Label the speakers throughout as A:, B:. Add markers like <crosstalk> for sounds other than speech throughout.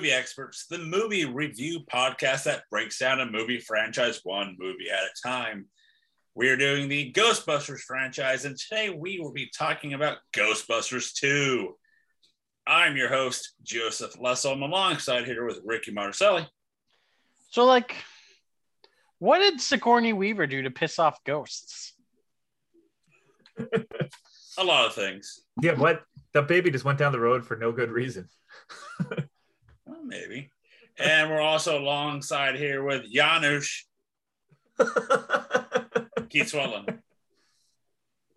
A: to Fake Movie Experts, the movie review podcast that breaks down a movie franchise one movie at a time. We are doing the Ghostbusters franchise, and today we will be talking about Ghostbusters 2. I'm your host, Joseph Lessel. I'm alongside here with Ricky Marcelli.
B: So, like, what did Sigourney Weaver do to piss off ghosts?
A: A lot of things.
C: Yeah, what? That baby just went down the road for no good reason. <laughs>
A: Well, maybe. And we're also alongside here with Janusz <laughs> Keith Swellen.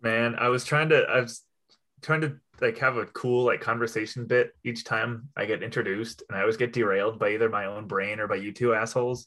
C: Man, I was trying to I was trying to like have a cool like conversation bit each time I get introduced and I always get derailed by either my own brain or by you two assholes.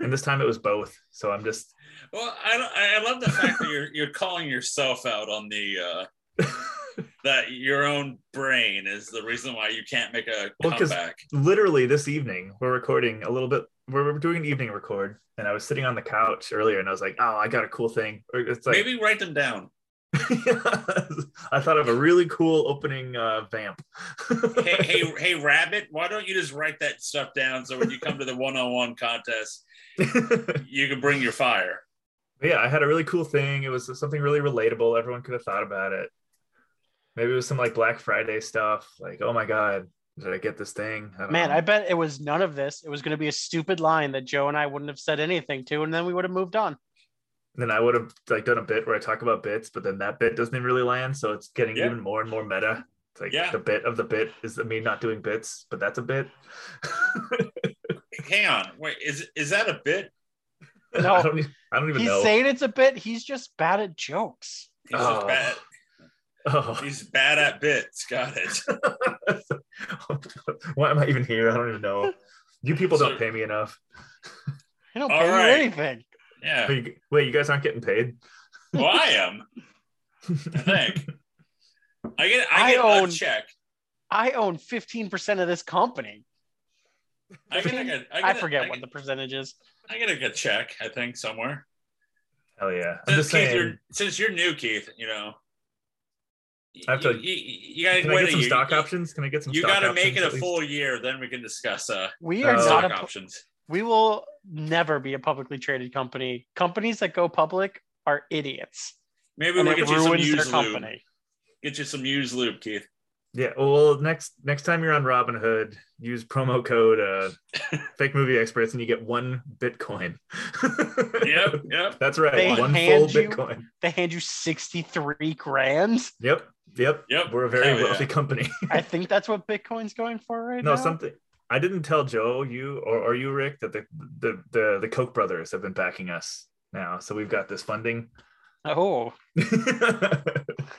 C: and this time it was both. So I'm just
A: Well, I, I love the fact that you're you're calling yourself out on the uh, <laughs> that your own brain is the reason why you can't make a
C: Well,
A: comeback.
C: literally this evening we're recording a little bit we're doing an evening record and I was sitting on the couch earlier and I was like, oh, I got a cool thing. It's like
A: Maybe write them down. <laughs>
C: I thought of a really cool opening uh, vamp.
A: Hey, <laughs> hey, hey, Rabbit! Why don't you just write that stuff down so when you come to the one-on-one contest, <laughs> you can bring your fire.
C: yeah, I had a really cool thing. It was something really relatable. Everyone could have thought about it. Maybe it was some like Black Friday stuff. Like, oh my god, did I get this thing? I
B: Man,
C: know.
B: I bet it was none of this. It was going to be a stupid line that Joe and I wouldn't have said anything to, and then we would have moved on.
C: then I would have like done a bit where I talk about bits, but then that bit doesn't even really land. So it's getting
A: Yeah.
C: even more and more meta. It's like
A: Yeah.
C: the bit of the bit is me not doing bits, but that's a bit. <laughs>
A: Hang on, wait, is is that a bit? <laughs>
B: No.
C: I don't, I don't even
B: He's
C: know.
B: saying it's a bit. He's just bad at jokes.
A: He's
C: Oh.
A: just bad.
C: Oh.
A: He's bad at bits. Got it. <laughs>
C: Why am I even here? I don't even know. You people
A: So-
C: don't pay me enough.
B: I don't
A: All
B: pay
A: right.
B: you anything.
A: Yeah.
C: Wait, you- wait, you guys aren't getting paid?
A: Well, I am. I <laughs> think. I get. I
B: I
A: get a
B: own-
A: check.
B: I own 15% of this company.
A: I get. I, get, I,
B: I
A: get,
B: forget
A: I
B: what the percentage is.
A: I get a good check. I think somewhere.
C: Hell yeah! I'm
A: Since
C: just
A: Keith,
C: saying.
A: you're, since you're new, Keith, you know.
C: I have to-
A: You, you, you gotta
C: Can I get some
A: year.
C: stock
A: you,
C: options? Can I get some?
A: You
C: stock
A: got to make it a full year, then we can discuss uh,
B: We are
C: Uh,
B: not
A: stock
B: a,
A: options.
B: we will never be a publicly traded company. Companies that go public are idiots.
A: Maybe
B: And
A: we
B: it
A: get you some
B: ruins their
A: used lube.
B: company.
A: Get you some used lube, Keith.
C: Yeah. Well, next next time you're on Robinhood, use promo code uh, <laughs> Fake Movie Experts, and you get one Bitcoin. <laughs>
A: Yep, yep.
C: That's right.
B: They
C: one full
B: hand you-
C: Bitcoin.
B: They hand you 63 grand.
C: Yep. Yep.
A: Yep.
C: We're a very
A: Hell yeah.
C: wealthy company. <laughs>
B: I think that's what Bitcoin's going for right
C: no,
B: now.
C: No, something. I didn't tell Joe, you or, or you, Rick, that the, the the the Koch brothers have been backing us now. So we've got this funding.
B: Oh, <laughs>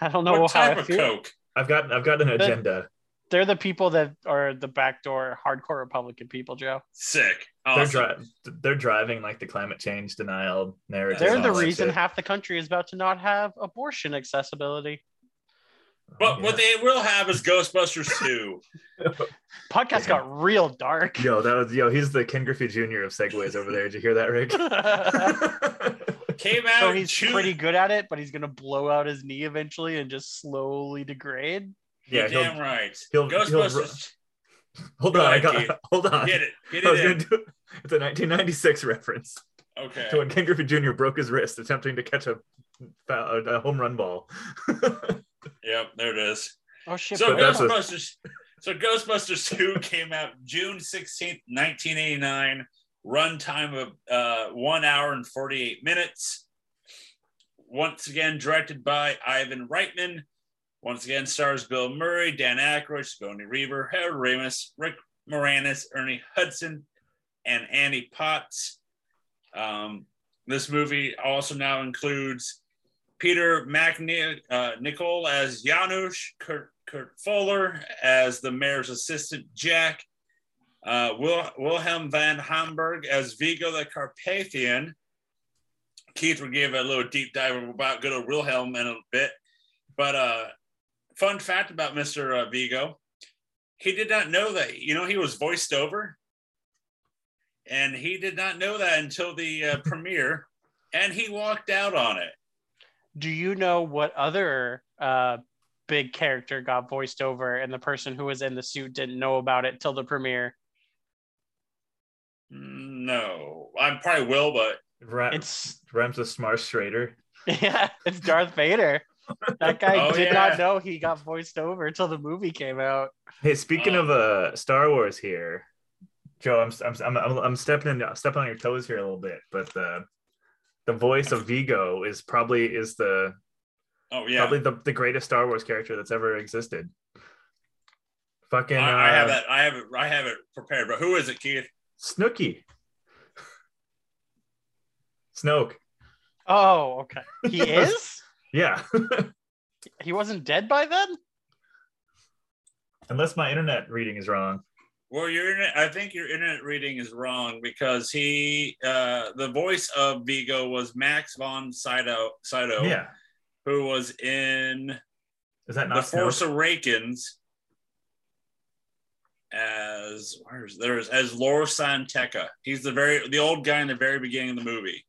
B: I don't know
A: what
B: how
A: type
B: I
A: of coke?
C: I've got I've got an agenda.
B: They're the people that are the backdoor hardcore Republican people, Joe.
A: Sick.
C: They're dri- they're driving like the climate change denial narrative.
B: They're the reason
C: shit.
B: half the country is about to not have abortion accessibility.
A: But what they will have is Ghostbusters 2. <laughs>
B: Podcast
C: Damn.
B: got real dark.
C: Yo, that was yo. He's the Ken Griffey Jr. of segues over there. Did you hear that, Rick? <laughs> <laughs>
A: Came out.
B: so he's
A: June-
B: pretty good at it, but he's gonna blow out his knee eventually and just slowly degrade.
A: You're
C: Yeah, he'll-
A: damn right.
C: he'll- he'll
A: Ghostbusters.
C: hold
A: Go
C: on, I got.
A: Keith.
C: Hold on.
A: Get it. Get it.
C: I was
A: it
C: gonna
A: in.
C: do. It's a 1996 reference
A: Okay.
C: to when Ken Griffey Jr. broke his wrist attempting to catch a, a, a home run ball.
A: Yep, there it is.
B: Oh shit!
A: So
C: that's a-
A: Ghostbusters. So Ghostbusters <laughs> 2 came out June 16th, 1989. Runtime of uh, one hour and 48 minutes. Once again, directed by Ivan Reitman. Once again, stars Bill Murray, Dan Aykroyd, Sigourney Weaver, Harold Ramis, Rick Moranis, Ernie Hudson, and Annie Potts. Um, this movie also now includes Peter MacNicol as Janusz, Kurt, Kurt Fuller as the mayor's assistant Jack, uh, Wil- Wilhelm von Homburg as Vigo the Carpathian. Keith will give a little deep dive about good old Wilhelm in a bit. But uh, fun fact about Mr. Uh, Vigo, he did not know that, you know, he was voiced over. And he did not know that until the uh, premiere, and he walked out on it.
B: Do you know what other uh, big character got voiced over and the person who was in the suit didn't know about it till the premiere.
A: No, I probably will, but
C: Ra-
B: It's
C: Ramses Smart Schrader. <laughs>
B: yeah, it's Darth Vader. That guy <laughs>
A: Oh,
B: did
A: yeah.
B: not know he got voiced over until the movie came out.
C: Hey, speaking
A: Oh.
C: of uh Star Wars here, Joe, I'm I'm I'm, I'm stepping in stepping on your toes here a little bit, but the the voice of Vigo is probably is the
A: oh yeah,
C: probably the, the greatest Star Wars character that's ever existed. Fucking
A: I, I have
C: uh,
A: that. I have it. I have it prepared. But who is it, Keith?
C: Snooky. Snoke.
B: Oh, okay. He <laughs> is?
C: Yeah.
B: he wasn't dead by then?
C: Unless my internet reading is wrong.
A: Well, your internet. I think your internet reading is wrong because he, uh, the voice of Vigo was Max von Sydow, Sydow
C: Yeah.
A: who was in
C: Is that not
A: The
C: not
A: Force
C: Snoke?
A: Awakens as where's there's as Lor San Tekka. He's the very the old guy in the very beginning of the movie.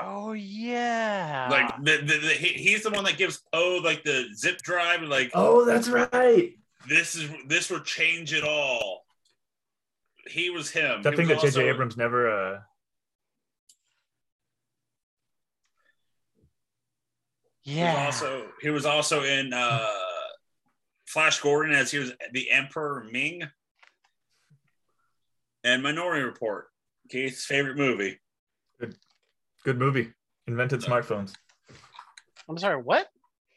B: Oh yeah.
A: Like the, the, the he, he's the one that gives Poe like the zip drive like
C: Oh, that's right.
A: This is this would change it all. He was him.
C: That
A: He
C: thing that J.J.
A: also-
C: Abrams never uh
A: He
B: yeah.
A: also he was also in uh Flash Gordon as he was the Emperor Ming and Minority Report. Keith's favorite movie.
C: Good, good movie. Invented smartphones.
B: I'm sorry, what?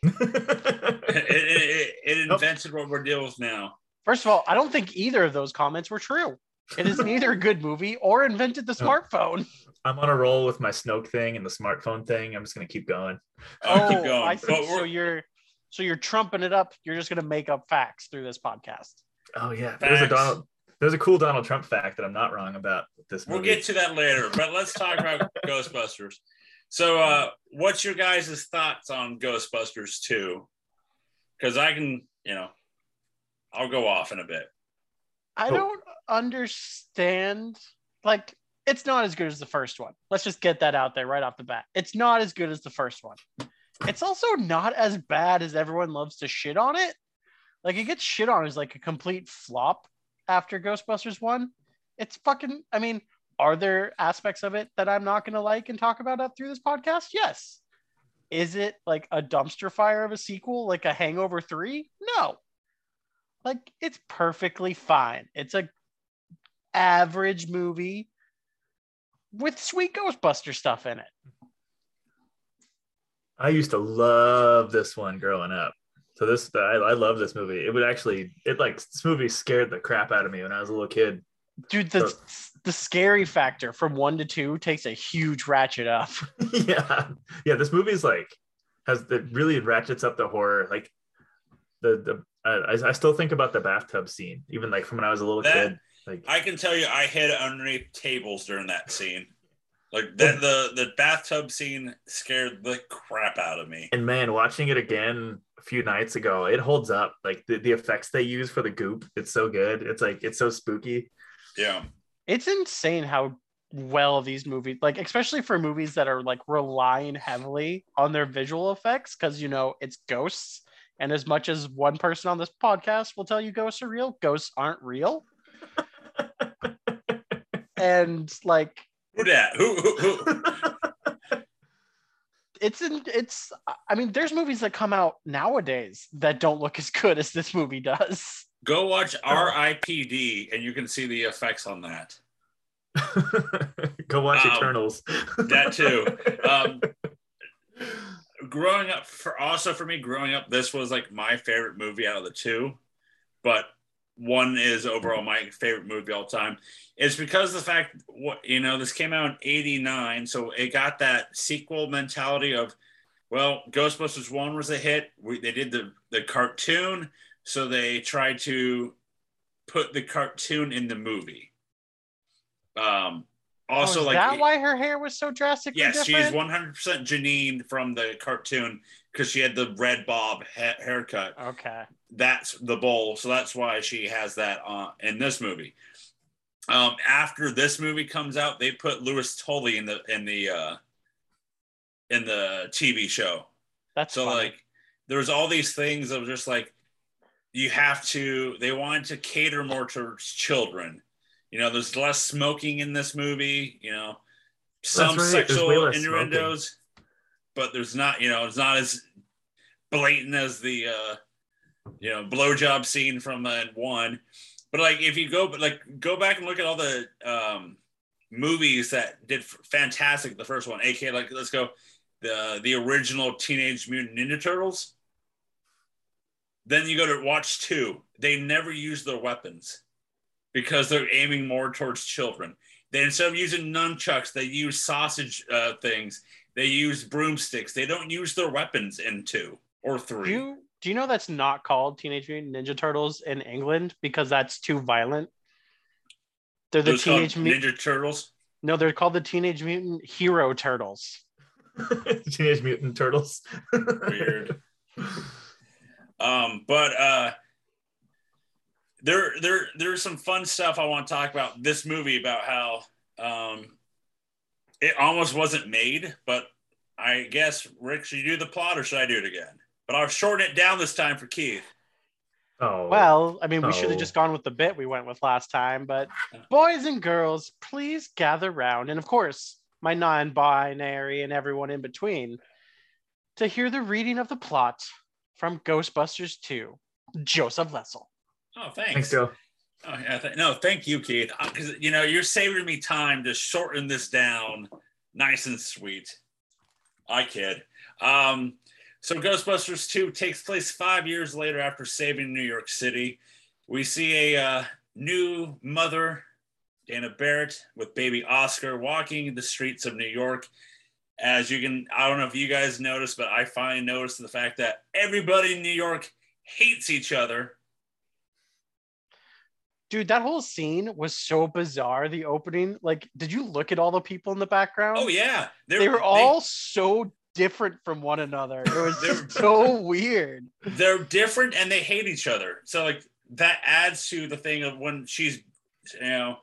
B: <laughs>
A: It, it, it, it
C: Nope.
A: invented what we're dealing with now.
B: First of all, I don't think either of those comments were true. It is neither a good movie or invented the smartphone.
C: I'm on a roll with my Snoke thing and the smartphone thing. I'm just gonna keep going.
A: I'll keep oh, going.
B: I see.
A: But
B: So you're so you're trumping it up. You're just gonna make up facts through this podcast.
C: Oh yeah, there's a Donald. There's a cool Donald Trump fact that I'm not wrong about this movie.
A: We'll get to that later, but let's talk about <laughs> Ghostbusters. So, uh, what's your guys' thoughts on Ghostbusters 2? Because I can, you know, I'll go off in a bit.
B: I
C: Cool.
B: don't understand. Like, it's not as good as the first one. Let's just get that out there right off the bat. It's not as good as the first one. It's also not as bad as everyone loves to shit on it. Like, it gets shit on as like a complete flop after Ghostbusters 1. It's fucking, I mean, are there aspects of it that I'm not going to like and talk about up through this podcast? Yes. Is it like a dumpster fire of a sequel, like a Hangover 3? No. Like it's perfectly fine. It's a average movie with sweet Ghostbuster stuff in it.
C: I used to love this one growing up. So this, I, I love this movie. It would actually, it like this movie scared the crap out of me when I was a little kid.
B: Dude, the
C: So-
B: the scary factor from one to two takes a huge ratchet up. <laughs> <laughs>
C: yeah, yeah. This movie's like has the really ratchets up the horror. Like the the I, I still think about the bathtub scene, even like from when I was a little
A: That-
C: kid. Like
A: I can tell you, I hid underneath tables during that scene. Like the, the the bathtub scene scared the crap out of me.
C: and man, watching it again a few nights ago, it holds up. Like the, the effects they use for the goop, it's so good. It's like it's so spooky.
A: Yeah,
B: It's insane how well these movies, like especially for movies that are like relying heavily on their visual effects, because you know it's ghosts. And as much as one person on this podcast will tell you ghosts are real, ghosts aren't real. <laughs> and like
A: who that? Who who? who? <laughs>
B: it's in it's i mean there's movies that come out nowadays that don't look as good as this movie does
A: Go watch R.I.P.D. and you can see the effects on that. <laughs>
C: Go watch
A: Um,
C: Eternals. <laughs>
A: that too. Um, growing up for also for me growing up this was like my favorite movie out of the two but one is overall my favorite movie all time it's because of the fact what you know this came out in 89 so it got that sequel mentality of well ghostbusters 1 was a hit we, they did the the cartoon so they tried to put the cartoon in the movie um also
B: oh, is
A: like
B: that why her hair was so drastically
A: Yes, she's
B: different?
A: one hundred percent Janine from the cartoon because she had the red bob ha- haircut.
B: okay
A: That's the bowl, so that's why she has that on in this movie. Um, after this movie comes out, they put Louis Tully in the in the uh, in the TV show.
B: that's
A: So
B: funny.
A: like there was all these things of just like you have to they wanted to cater more to children. You know there's less smoking in this movie you know some
C: right,
A: sexual innuendos but there's not you know it's not as blatant as the uh you know blowjob scene from uh, one. But like if you go but like go back and look at all the um movies that did fantastic the first one aka like let's go the the original teenage mutant ninja turtles then you go to watch two they never use their weapons because they're aiming more towards children they instead of using nunchucks they use sausage uh, things they use broomsticks they don't use their weapons in two or
B: Do
A: three
B: you do you know that's not called Teenage Mutant Ninja Turtles in England because that's too violent? They're the
A: Those
B: Teenage Mutant.
A: ninja turtles
B: No, they're called the Teenage Mutant Hero Turtles. <laughs>
C: Teenage Mutant Turtles.
A: Weird. <laughs> Um, but uh, there, there, there's some fun stuff I want to talk about this movie about how um, it almost wasn't made, but I guess Rick, should you do the plot or should I do it again? But I'll shorten it down this time for Keith.
C: Oh,
B: Well, I mean, we should have just gone with the bit we went with last time, but boys and girls, please gather round. And of course, my non binary and everyone in between to hear the reading of the plot from Ghostbusters 2, Joseph Lessel.
A: Oh, thanks.
C: thanks, Joe.
A: Oh, yeah, th- no, thank you, Keith. Because you know you're saving me time to shorten this down, nice and sweet. I kid. Um, so Ghostbusters 2 takes place five years later after saving New York City. We see a uh, new mother, Dana Barrett, with baby Oscar walking the streets of New York. As you can, I don't know if you guys noticed, but I finally noticed the fact that everybody in New York hates each other.
B: Dude, that whole scene was so bizarre. The opening, like, did you look at all the people in the background?
A: Oh yeah, They're-
B: they were all so different from one another. It was <laughs> so weird.
A: they're different and they hate each other. So like that adds to the thing of when she's you know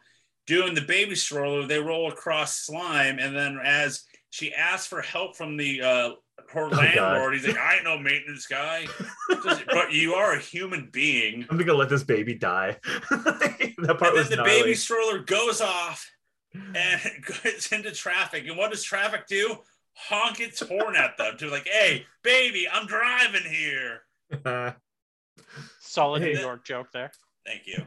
A: doing the baby stroller, they roll across slime, and then as she asks for help from the uh her
C: Oh, God.
A: landlord, he's like, I ain't no maintenance guy. <laughs> but you are a human being.
C: I'm gonna let this baby die. <laughs> that part
A: And then
C: was
A: the
C: gnarly.
A: baby stroller goes off and <laughs> goes into traffic. And what does traffic do? Honk its horn at them to like, hey, baby, I'm driving here.
B: Solid
C: Hey.
B: New York joke there.
A: Thank you.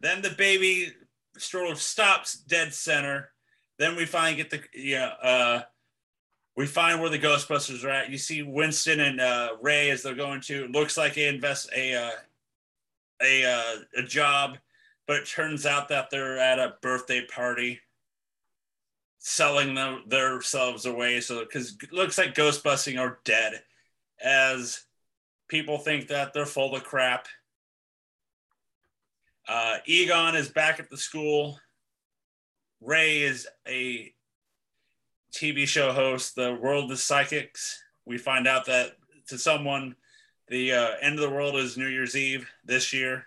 A: Then the baby stroller stops dead center. Then we finally get the yeah. Uh, we find where the Ghostbusters are at. You see Winston and uh, Ray as they're going to. It looks like they invest a uh, a uh, a job, but it turns out that they're at a birthday party, selling them themselves away. So because looks like Ghostbusting are dead, as people think that they're full of crap. Uh, Egon is back at the school. Ray is a TV show host. The world is psychics. We find out that to someone, the uh, end of the world is New Year's Eve this year.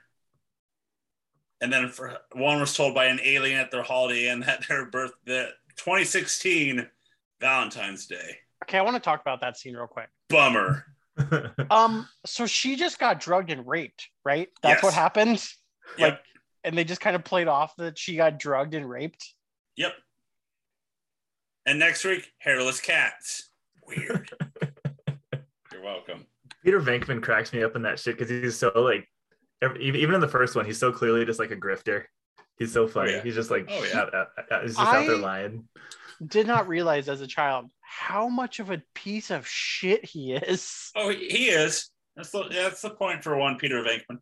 A: And then for one was told by an alien at their holiday and <laughs> that their birth, the 2016 Valentine's Day.
B: Okay, I want to talk about that scene real quick.
A: Bummer. <laughs>
B: Um, so she just got drugged and raped, right? That's what
A: Yes.
B: happened.
A: Yep.
B: Like, and they just kind of played off that she got drugged and raped.
A: Yep. And next week, hairless cats. Weird. <laughs> You're welcome.
C: Peter Venkman cracks me up in that shit because he's so like, every, even even in the first one, he's so clearly just like a grifter. He's so funny.
A: yeah.
C: He's just like,
A: Oh, yeah.
C: out, out- out- he's just out there lying.
B: Did not realize as a child how much of a piece of shit he is.
A: Oh, he he is. That's the that's the point for one, Peter Venkman.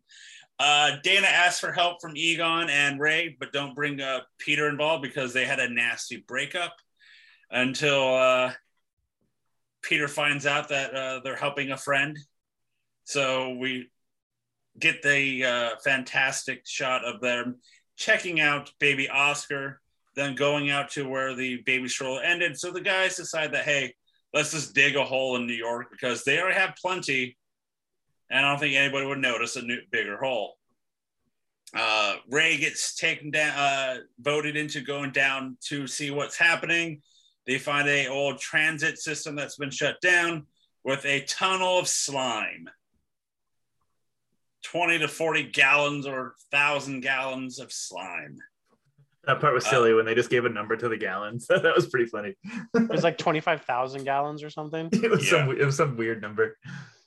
A: Uh, Dana asks for help from Egon and Ray, but don't bring uh, Peter involved because they had a nasty breakup. Until uh, Peter finds out that uh, they're helping a friend, so we get the uh, fantastic shot of them checking out baby Oscar, then going out to where the baby stroller ended. So the guys decide that hey, let's just dig a hole in New York because they already have plenty, and I don't think anybody would notice a new, bigger hole. Uh, Ray gets taken down, uh, voted into going down to see what's happening. They find a old transit system that's been shut down. with a tunnel of slime. 20 to 40 gallons or 1,000 gallons of slime.
C: That part was
A: Uh,
C: silly when they just gave a number to the gallons. <laughs> that was pretty funny.
B: It was like <laughs> 25,000 gallons or something.
C: it was
A: Yeah.
C: some it was some weird number.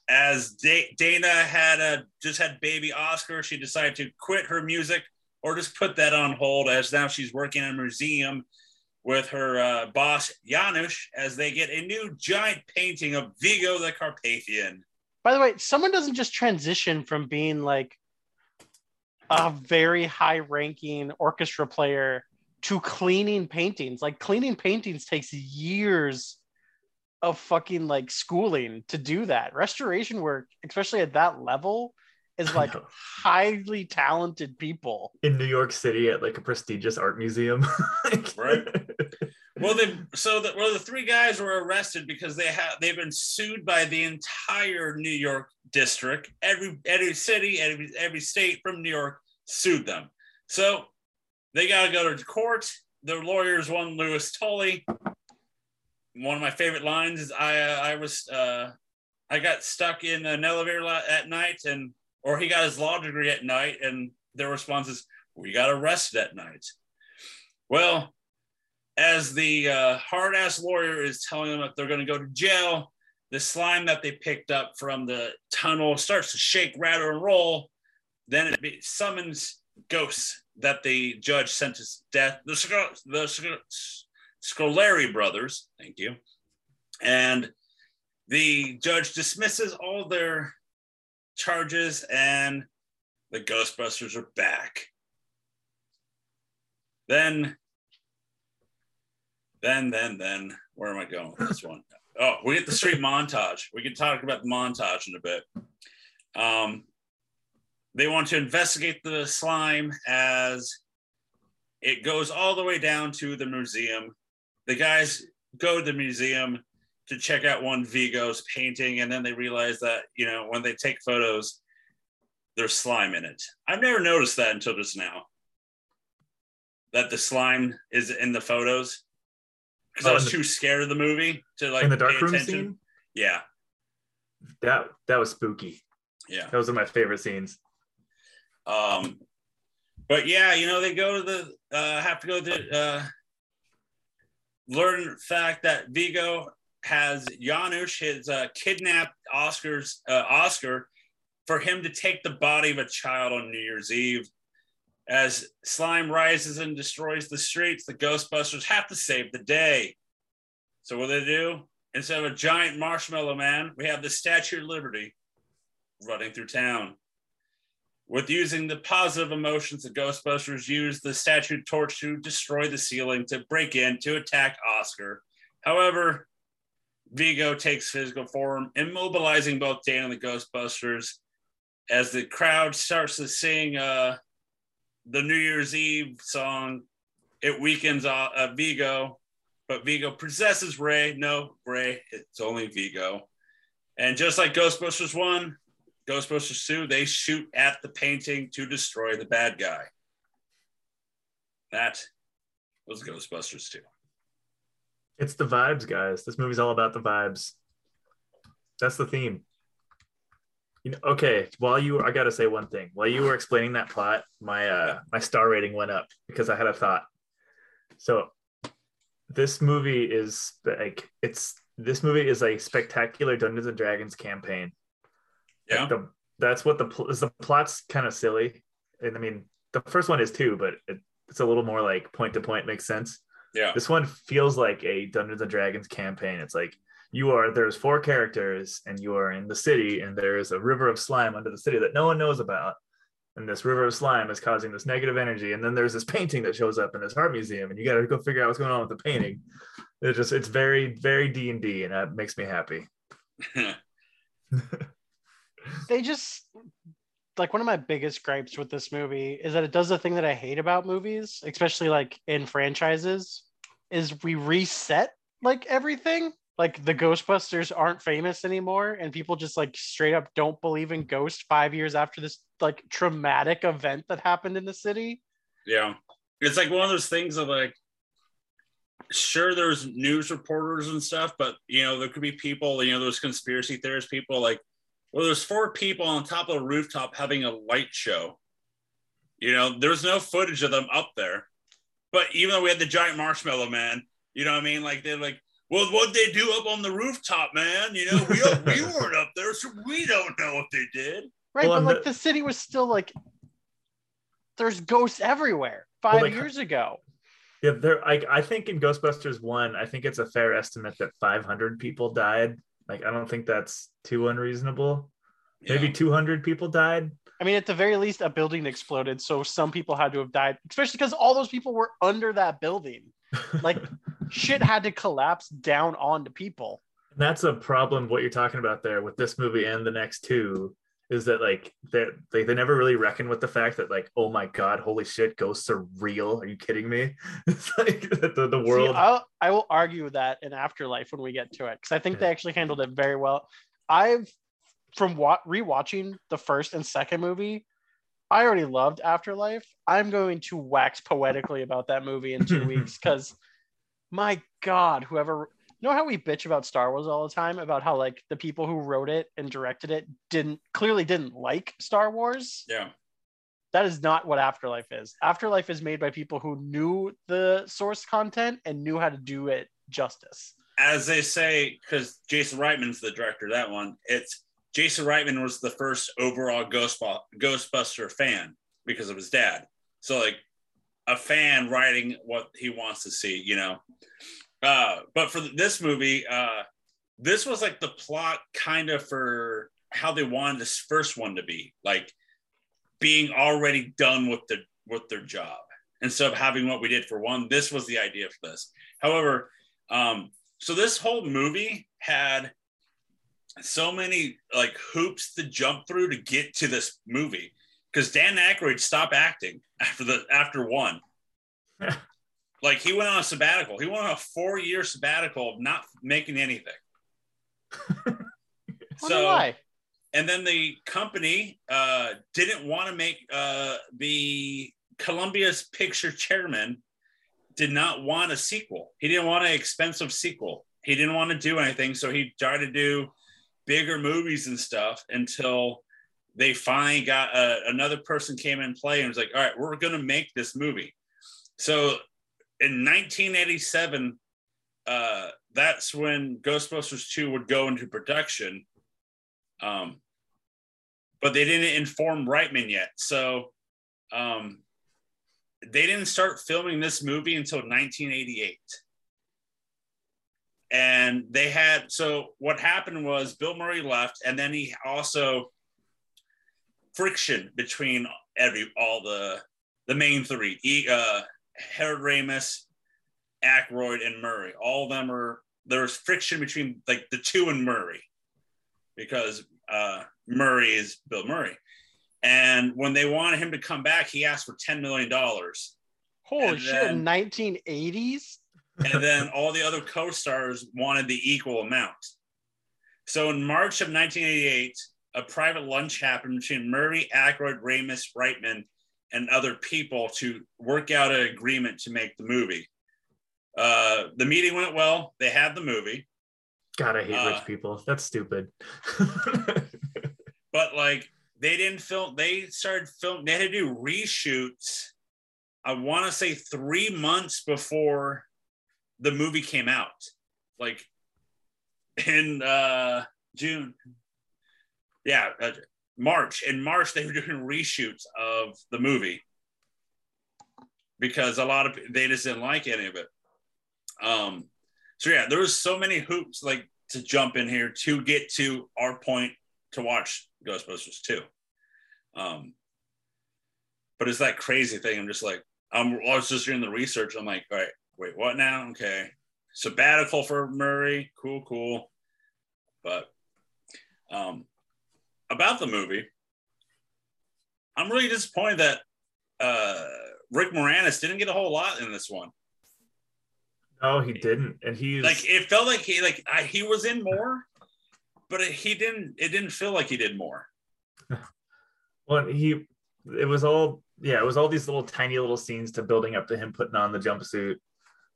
A: As Da- Dana had a, just had baby Oscar, she decided to quit her music or just put that on hold as now she's working in a museum with her uh, boss Janusz as they get a new giant painting of Vigo the Carpathian.
B: By the way, someone doesn't just transition from being like a very high ranking orchestra player to cleaning paintings. Like cleaning paintings takes years of fucking like schooling to do that. Restoration work, especially at that level, is like highly talented people.
C: in New York City at like a prestigious art museum. <laughs>
A: Right. Well, they so the well the three guys were arrested because they have they've been sued by the entire New York district. Every every city, every every state from New York sued them. So they got to go to court. Their lawyers won Louis Tully. One of my favorite lines is I uh, I was uh, I got stuck in an elevator la- at night and or he got his law degree at night and their response is we got arrested at night. Well, as the uh, hard ass lawyer is telling them that they're going to go to jail, the slime that they picked up from the tunnel starts to shake, rattle, and roll. Then it summons ghosts that the judge sent to death. The, Sco- the Sco- Scolari brothers, thank you. And the judge dismisses all their charges, and the Ghostbusters are back. Then then, then, then, where am I going with this one? Oh, we get the street montage. We can talk about the montage in a bit. Um, they want to investigate the slime as it goes all the way down to the museum. The guys go to the museum to check out one Vigo's painting, and then they realize that, you know, when they take photos, there's slime in it. I've never noticed that until just now. That the slime is in the photos because I
C: Oh,
A: was
C: the-
A: too scared of the movie to like
C: in the
A: pay
C: dark room
A: attention.
C: scene,
A: Yeah,
C: that that was spooky.
A: yeah.
C: Those are my favorite scenes.
A: Um, but yeah, you know, they go to the uh, have to go to uh, learn fact that Vigo has Janusz his uh, kidnapped Oscar's uh, Oscar for him to take the body of a child on New Year's Eve. As slime rises and destroys the streets, the Ghostbusters have to save the day. So what do they do? Instead of a giant marshmallow man, we have the Statue of Liberty running through town. With using the positive emotions, the Ghostbusters use the statue torch to destroy the ceiling, to break in, to attack Oscar. However, Vigo takes physical form, immobilizing both Dan and the Ghostbusters. As the crowd starts to sing uh, the New Year's Eve song, it weakens uh, uh, Vigo, but Vigo possesses Ray. No, Ray, it's only Vigo. And just like Ghostbusters 1, Ghostbusters 2, they shoot at the painting to destroy the bad guy. That was Ghostbusters 2.
C: It's the vibes, guys. This movie's all about the vibes. That's the theme. You know, okay, while you I gotta say one thing. While you were explaining that plot, my uh my star rating went up because I had a thought. So this movie is like it's this movie is a spectacular Dungeons and Dragons campaign.
A: Yeah.
C: The, that's what the pl- is the plot's kind of silly. And I mean the first one is too, but it, it's a little more like point to point makes sense
A: Yeah.
C: this one feels like a Dungeons and Dragons campaign. It's like you are there's four characters and you are in the city and there's a river of slime under the city that no one knows about. And this river of slime is causing this negative energy. And then there's this painting that shows up in this art museum, and you got to go figure out what's going on with the painting. It's just it's very very D and D, and that makes me happy. <laughs>
B: they just like one of my biggest gripes with this movie is that it does the thing that I hate about movies, especially like in franchises, is we reset like everything. Like the Ghostbusters aren't famous anymore, and people just like straight up don't believe in ghosts five years after this like traumatic event that happened in the city.
A: yeah. It's like one of those things of like, sure there's news reporters and stuff, but you know, there could be people, you know, those conspiracy theorist people like, well, there's four people on top of a rooftop having a light show. You know, there's no footage of them up there. But even though we had the giant marshmallow man, you know what I mean? Like they're like, well, what they do up on the rooftop, man? You know, we don't, we <laughs> weren't up there, so we don't know what they did.
B: Right,
C: Well,
B: but like
C: the-
B: the city was still like there's ghosts everywhere. Five
C: like,
B: years ago.
C: Yeah, there. I I think in Ghostbusters one, I think it's a fair estimate that 500 people died. Like, I don't think that's too unreasonable. Maybe
A: Yeah.
C: 200 people died.
B: I mean, at the very least, a building exploded, so some people had to have died, especially because all those people were under that building. Like <laughs> shit had to collapse down onto people.
C: that's a problem. What you're talking about there with this movie and the next two is that like they they they never really reckon with the fact that like oh my god, holy shit, ghosts are real. Are you kidding me? <laughs> It's like <laughs> the the
B: See,
C: world.
B: I'll, I will argue that in Afterlife when we get to it, because I think they actually handled it very well. I've, from wa- rewatching the first and second movie, I already loved Afterlife. I'm going to wax poetically about that movie in two <laughs> weeks because, my God, whoever. You know how we bitch about Star Wars all the time about how like the people who wrote it and directed it didn't clearly didn't like Star Wars.
A: Yeah.
B: That is not what Afterlife is. Afterlife is made by people who knew the source content and knew how to do it justice.
A: As they say, because Jason Reitman's the director of that one, it's Jason Reitman was the first overall Ghostbuster fan because of his dad. So like a fan writing what he wants to see, you know. Uh, but for this movie, uh, this was like the plot kind of for how they wanted this first one to be, like being already done with the with their job instead of having what we did for one. This was the idea for this. However, um, so this whole movie had so many like hoops to jump through to get to this movie because Dan Aykroyd stopped acting after the after one. <laughs> like he went on a sabbatical. He went on a four year sabbatical of not making anything. <laughs> So
B: why?
A: and then the company uh, didn't want to make uh, the Columbia's picture chairman did not want a sequel. He didn't want an expensive sequel. He didn't want to do anything, so he tried to do bigger movies and stuff until they finally got uh, another person came in play and was like, "All right, we're going to make this movie." So in 1987, uh, that's when Ghostbusters 2 would go into production. Um, but they didn't inform Reitman yet. So um, they didn't start filming this movie until 1988. And they had, so what happened was Bill Murray left, and then he also friction between every all the the main three, e, uh, Harold Ramis, Aykroyd, and Murray. All of them are there's friction between like the two and Murray because uh, Murray is Bill Murray. And when they wanted him to come back, he asked for $10 million.
B: Holy
A: and
B: shit! 1980s.
A: And then all the other co stars wanted the equal amount. So in March of 1988, a private lunch happened between Murray, Aykroyd, Ramis, Reitman, and other people to work out an agreement to make the movie. Uh, the meeting went well. They had the movie.
C: God, I hate
A: Uh,
C: rich people. That's stupid. <laughs>
A: but like they didn't film they started film they had to do reshoots i want to say three months before the movie came out like in uh june yeah uh, march in march they were doing reshoots of the movie because a lot of they just didn't like any of it um so yeah there was so many hoops like to jump in here to get to our point to watch Ghostbusters 2. Um, but it's that crazy thing. I'm just like, I'm, I was just doing the research. I'm like, all right, wait, what now? Okay. Sabbatical for Murray. Cool, cool. But um, about the movie, I'm really disappointed that uh, Rick Moranis didn't get a whole lot in this one.
C: no, he didn't, and he's
A: Like it felt like he like I, he was in more, but it, he didn't. It didn't feel like he did more. <laughs>
C: well, he. It was all yeah. It was all these little tiny little scenes to building up to him putting on the jumpsuit,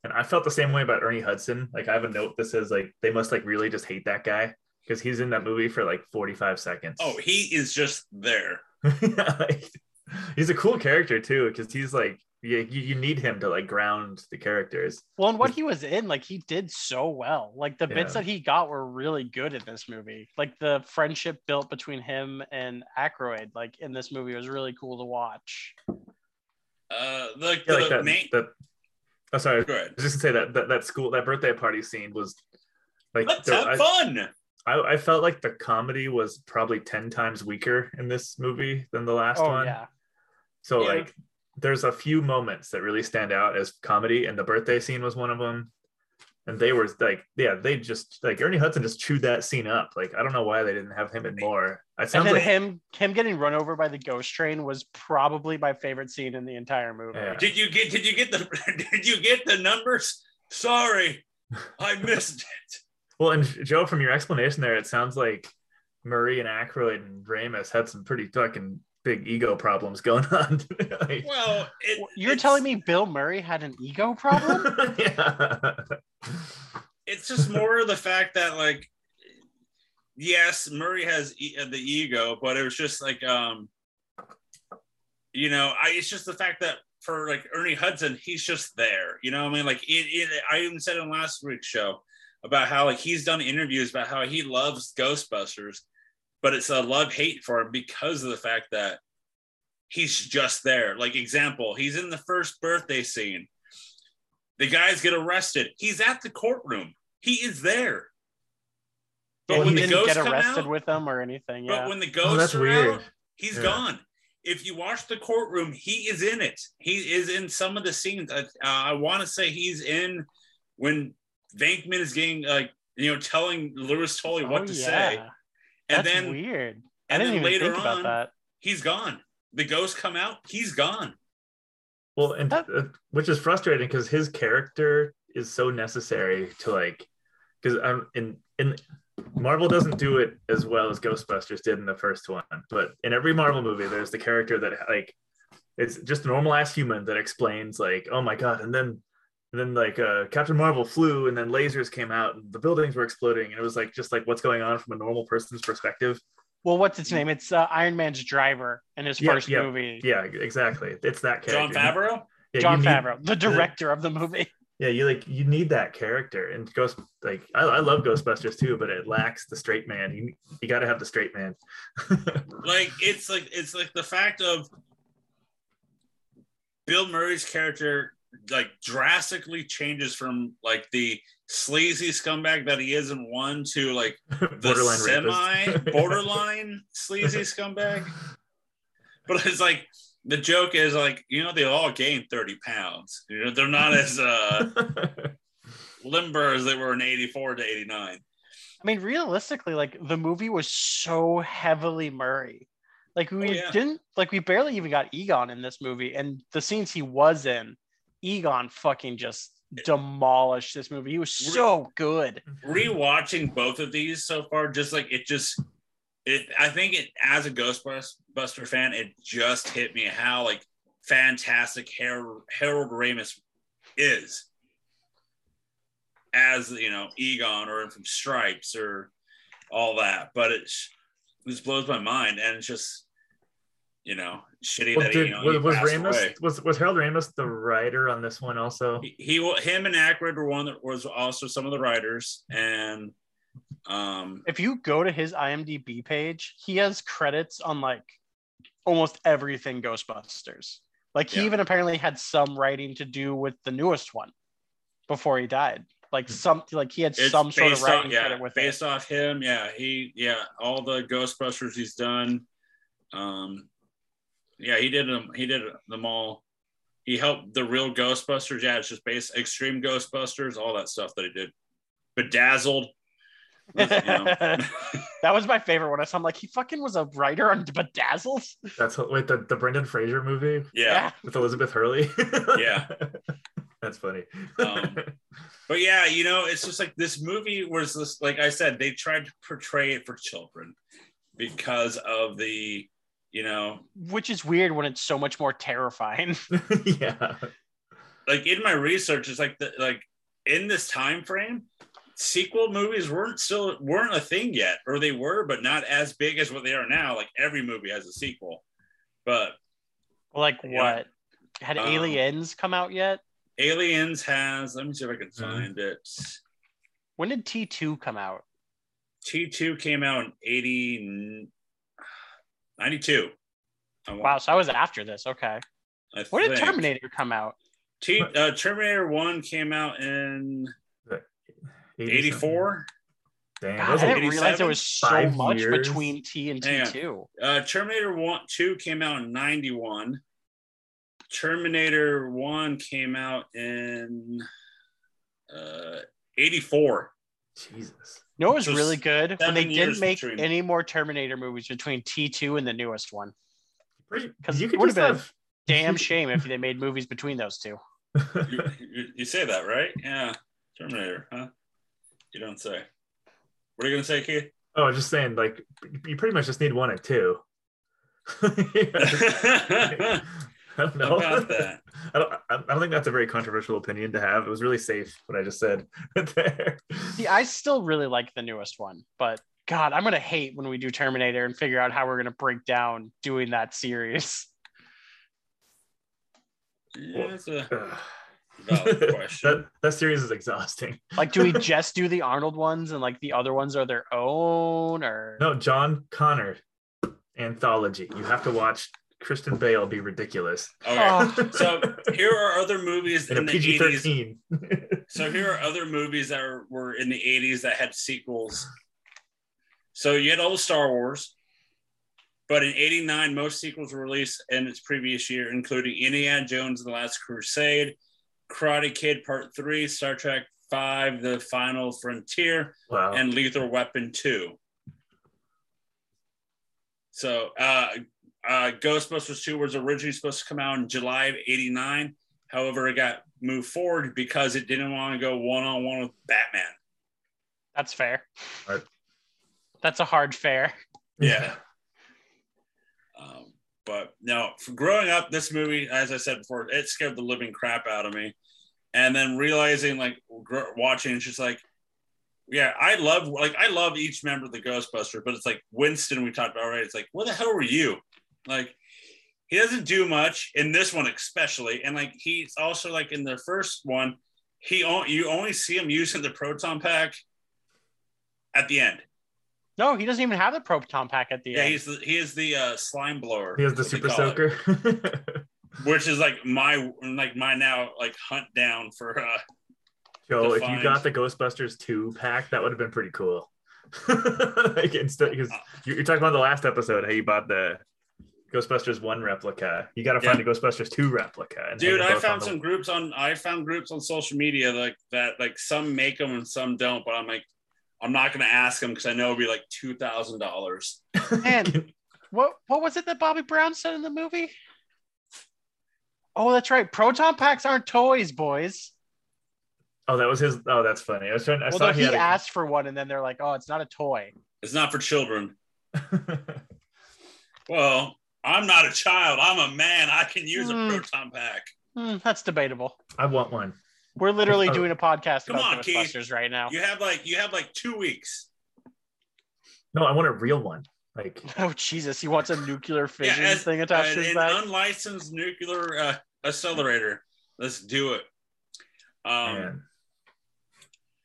C: And I felt the same way about Ernie Hudson. Like I have a note that says like they must like really just hate that guy because he's in that movie for like 45 seconds.
A: Oh, he is just there. <laughs>
C: Like, he's a cool character too because he's like yeah, you, you need him to like ground the characters.
B: Well, and what he was in, like he did so well. Like the bits
C: Yeah.
B: that he got were really good in this movie. Like the friendship built between him and Aykroyd, like in this movie, was really cool to watch.
A: Uh, like
C: Yeah,
A: the
C: like that.
A: main.
C: that oh, sorry.
A: Go
C: I
A: ahead.
C: was just gonna say that that, that school that birthday party scene was like
A: Let's
C: there-
A: have
C: I,
A: fun.
C: I, I felt like the comedy was probably 10 times weaker in this movie than the last
B: oh
C: one.
B: yeah.
C: So
A: Yeah.
C: like there's a few moments that really stand out as comedy and the birthday scene was one of them. And they were like, yeah, they just like Ernie Hudson just chewed that scene up. Like I don't know why they didn't have him in more. It
B: And
C: sounds
B: then
C: like
B: him him getting run over by the ghost train was probably my favorite scene in the entire movie.
C: Yeah.
A: Did you get? Did you get the? <laughs> Did you get the numbers? Sorry, I <laughs> missed it.
C: well, and Joe, from your explanation there, it sounds like Murray and Aykroyd and Ramis had some pretty fucking big ego problems going <laughs> on. Like-
A: Well, it,
B: You're
A: it's-
B: telling me Bill Murray had an ego <laughs> problem?
C: yeah.
A: it's just more of the fact that like yes murray has e- the ego but it was just like um you know i it's just the fact that for like ernie hudson he's just there you know what i mean like it, it i even said in last week's show about how like he's done interviews about how he loves ghostbusters but it's a love hate for him because of the fact that he's just there like example he's in the first birthday scene the guys get arrested. He's at the courtroom. He is there. But
C: Well,
A: when
B: he
A: the
B: didn't
A: ghosts
B: get
A: come
B: arrested
A: out,
B: with them or anything.
A: but when the
C: Oh,
A: ghosts
C: that's
A: are
C: weird.
A: out, he's
C: Yeah.
A: gone. If you watch the courtroom, he is in it. He is in some of the scenes. Uh, I want to say he's in when Venkman is getting like you know telling Louis Tully what
B: Oh,
A: to
B: yeah.
A: say, and
B: That's
A: then
B: weird. I
A: and
B: didn't
A: then
B: even
A: later
B: think
A: on
B: about that.
A: he's gone. The ghosts come out. He's gone.
C: Well, and
B: That-
C: uh, which is frustrating because his character is so necessary to like, because I'm in in Marvel doesn't do it as well as Ghostbusters did in the first one, but in every Marvel movie, there's the character that like it's just a normal ass human that explains like, oh my god, and then and then like uh, Captain Marvel flew, and then lasers came out, and the buildings were exploding, and it was like just like what's going on from a normal person's perspective.
B: Well, what's its name? It's uh, Iron Man's driver in his
C: Yeah,
B: first
C: yeah,
B: movie.
C: Yeah, exactly. It's that
A: character.
C: Jon character.
A: Favreau.
C: Yeah, Jon
B: Favreau, the director of the movie. <laughs>
C: yeah you like you need that character and ghost like I, I love ghostbusters too but it lacks the straight man you, you got to have the straight man <laughs>
A: like it's like it's like the fact of Bill Murray's character like drastically changes from like the sleazy scumbag that he is in one to like <laughs> the
C: borderline
A: semi <laughs> borderline sleazy scumbag. But it's like the joke is like you know they all gained 30 pounds. You know they're not as uh <laughs> limber as they were in 84 to 89.
B: I mean, realistically, like the movie was so heavily Murray. Like we
A: Oh, yeah.
B: didn't like we barely even got Egon in this movie, and the scenes he was in, Egon fucking just demolished this movie. He was so good.
A: rewatching both of these so far, just like it just it I think it as a Ghostbuster fan, it just hit me how like fantastic Harold, Harold Ramis is as you know Egon or from Stripes or all that. But it's it just blows my mind, and it's just you know shitty
C: Well,
A: that
C: did-
A: he, you know,
C: was,
A: he
C: was
A: passed
C: Ramis
A: away.
C: was was Harold Ramis the writer on this one also
A: He, he him and Aykroyd were one that was also some of the writers, and um
B: If you go to his IMDb page, he has credits on like almost everything Ghostbusters. Like he
A: Yeah.
B: even apparently had some writing to do with the newest one before he died. Like some like he had
A: It's
B: some sort of writing
A: off, yeah,
B: credit with
A: based
B: it.
A: off him. Yeah, he yeah, all the Ghostbusters he's done. Um, yeah, he did them. He did them all. He helped the real Ghostbusters. Yeah, it's just based extreme Ghostbusters, all that stuff that he did. Bedazzled. you know. <laughs>
B: that was my favorite one. So I'm like, he fucking was a writer on Bedazzled.
C: that's what wait the, the Brendan Fraser movie
A: yeah,
C: with Elizabeth Hurley <laughs>
A: Yeah.
C: that's funny
A: Um, but yeah, you know, it's just like this movie was this. Like I said, they tried to portray it for children because of the, you know,
B: Which is weird when it's so much more terrifying. <laughs>
C: yeah
A: like in my research, it's like the like in this time frame, sequel movies weren't still weren't a thing yet, or they were, but not as big as what they are now. Like every movie has a sequel, but
B: Like what? Had
A: Um,
B: Aliens come out yet?
A: Aliens has. Let me see if I can
C: Mhm.
A: find it.
B: When did T2 come out?
A: T2 came out in 80, 92. I
B: Wow, so I was after this. Okay.
A: I
B: When did. Terminator come out?
A: T, uh, Terminator 1 came out in 84.
C: Damn,
B: God, I didn't realize there was so
C: Five
B: much
C: years.
B: between T and T2.
A: Uh, Terminator 1 2 came out in 91. Terminator 1 came out in uh, 84.
C: Jesus.
B: You know what was
A: So
B: really good? When they didn't make
A: between-
B: any more Terminator movies between T2 and the newest one.
C: Because you
B: it
C: could
B: would've been-
C: have. <laughs>
B: Damn shame if they made movies between those two.
A: You, you, you say that, right? Yeah. Terminator, huh? You don't say. What are you going to say, Keith?
C: oh, I was just saying, like, you pretty much just need one and two. <laughs> <laughs> I don't know.
A: About <laughs> that.
C: I don't, I don't think that's a very controversial opinion to have. It was really safe what I just said <laughs> there.
B: See, I still really like the newest one, but God, I'm gonna hate when we do Terminator and figure out how we're gonna break down doing that series. <laughs>
A: Yeah, that's a valid question.
C: that, that series is exhausting.
B: Like, do we just do the Arnold ones and like the other ones are their own, or
C: No, John Connor anthology. You have to watch Christian Bale be ridiculous
A: Okay.
B: Oh.
A: So here are other movies
C: in
A: in,
C: a
A: the
C: PG
A: 80s.
C: thirteen.
A: So here are other movies that are, were in the 80s that had sequels. So you had all the Star Wars, but in 89, most sequels were released in its previous year, including Indiana Jones and the Last Crusade, Karate Kid Part 3, Star Trek 5, The Final Frontier,
C: wow.
A: and Lethal Weapon 2. So uh, uh, Ghostbusters 2 was originally supposed to come out in July of 89. However, it got moved forward because it didn't want to go one on one with Batman.
B: that's fair.
C: Right.
B: That's a hard fair.
A: Yeah. Um, but no, for growing up, this movie, as I said before, it scared the living crap out of me. And then realizing, like, gr- watching, it's just like, yeah, I love, like, I love each member of the Ghostbuster, but it's like Winston, we talked about, right? It's like, what the hell were you? Like, he doesn't do much in this one, especially. And like, he's also like in the first one, he on, you only see him using the proton pack at the end.
B: No, he doesn't even have the proton pack at the
A: Yeah,
B: end.
A: he's the, he is the uh, slime blower.
C: He has the super
A: call it,
C: soaker. <laughs>
A: which is like my like my now like hunt down for. uh
C: Joe, if
A: Defined.
C: you got the Ghostbusters 2 pack, that would have been pretty cool. <laughs> like instead, because you, you're talking about the last episode, how you bought the Ghostbusters 1 replica. You got to find
A: Yeah.
C: the Ghostbusters 2 replica. And
A: Dude, I
C: both on
A: found
C: the-
A: some groups on I found groups on social media like that like some make them and some don't, but I'm like I'm not gonna ask them because I know it'll be like two thousand dollars. <laughs>
B: And What what was it that Bobby Brown said in the movie? Oh, that's right. Proton packs aren't toys, boys.
C: oh, that was his. Oh, that's funny. I was trying. I
B: Well,
C: saw he
B: he
C: had a-
B: asked for one, and then they're like, "Oh, it's not a toy."
A: It's not for children. <laughs> Well, I'm not a child. I'm a man. I can use a
B: Hmm.
A: proton pack.
B: Hmm, that's debatable.
C: I want one.
B: We're literally
C: Oh.
B: doing a podcast
A: Come
B: about
A: on, Keith.
B: Ghostbusters right now.
A: You have like you have like two weeks.
C: No, I want a real one. Like, <laughs>
B: Oh Jesus, he wants a nuclear fission
A: as-
B: thing attached to
A: that.
B: his back.
A: unlicensed nuclear uh, accelerator. Let's do it. Um,
C: man.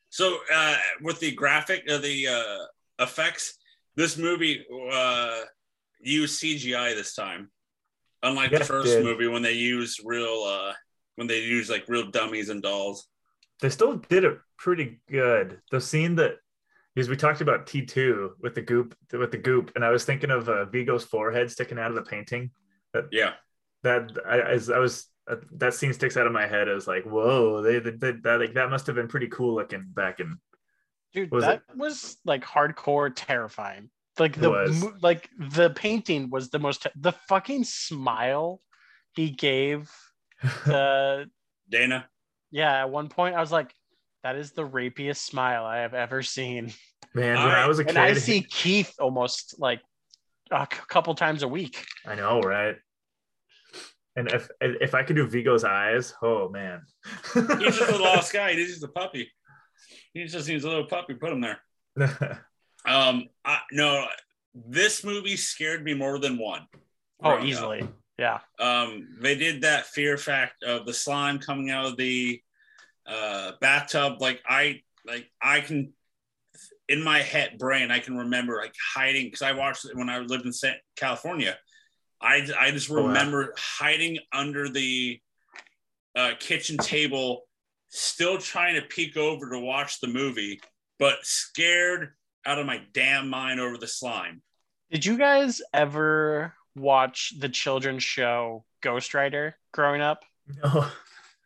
A: So uh, with the graphic, uh, the uh, effects, this movie uh, used CGI this time, unlike
C: Yeah,
A: the first
C: did.
A: movie when they use real, uh, when they use like real dummies and dolls.
C: they still did it pretty good. The scene that because we talked about T two with the goop with the goop, and I was thinking of uh, Vigo's forehead sticking out of the painting.
A: Yeah,
C: That I as I was uh, that scene sticks out of my head as like, whoa, they, they, they that like that must have been pretty cool looking back in.
B: Dude,
C: was
B: that was like hardcore terrifying. Like the
C: was.
B: like the painting was the most the fucking smile he gave the <laughs> uh,
A: Dana.
B: yeah, at one point I was like, that is the rapiest smile I have ever seen.
C: Man, when
A: I-
C: I was a kid,
B: And I see Keith almost like a c- couple times a week.
C: I know, right? And if if I could do Vigo's eyes, oh man.
A: He's just a lost <laughs> guy. He's just a puppy. He just needs a little puppy. Put him there. <laughs> Um, I, no, this movie scared me more than one.
B: Oh,
A: growing up.
B: easily. Yeah.
A: Um, they did that fear fact of the slime coming out of the uh, bathtub. Like I, like I can, in my head brain, I can remember like hiding because I watched it when I lived in California. I I just
C: Oh, wow.
A: remember hiding under the uh, kitchen table, still trying to peek over to watch the movie, but scared out of my damn mind over the slime.
B: Did you guys ever watch the children's show Ghostwriter growing up?
C: no.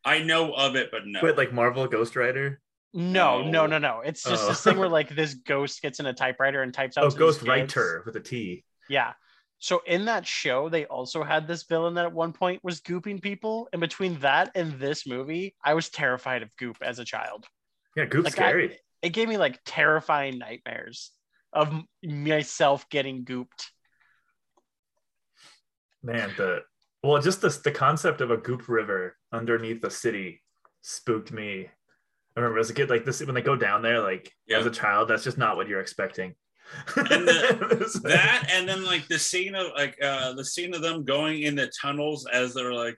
A: I know of it, but no.
C: Wait, like Marvel Ghost Rider?
B: No,
A: No.
B: no, no, no. It's just
C: Oh.
B: this thing where like this ghost gets in a typewriter and types oh, out.
C: Oh,
B: to
C: Ghost. Writer with a T.
B: Yeah. So in that show, they also had this villain that at one point was gooping people. And between that and this movie, I was terrified of goop as a child.
C: Yeah, Goop's
B: Like, I-
C: scary.
B: It gave me like terrifying nightmares of myself getting gooped.
C: Man, the well, just this the concept of a goop river underneath the city spooked me. I remember as a kid, like this when they go down there, like
A: Yeah.
C: as a child, that's just not what you're expecting.
A: And the- <laughs> that and then like the scene of like uh the scene of them going in the tunnels as they're like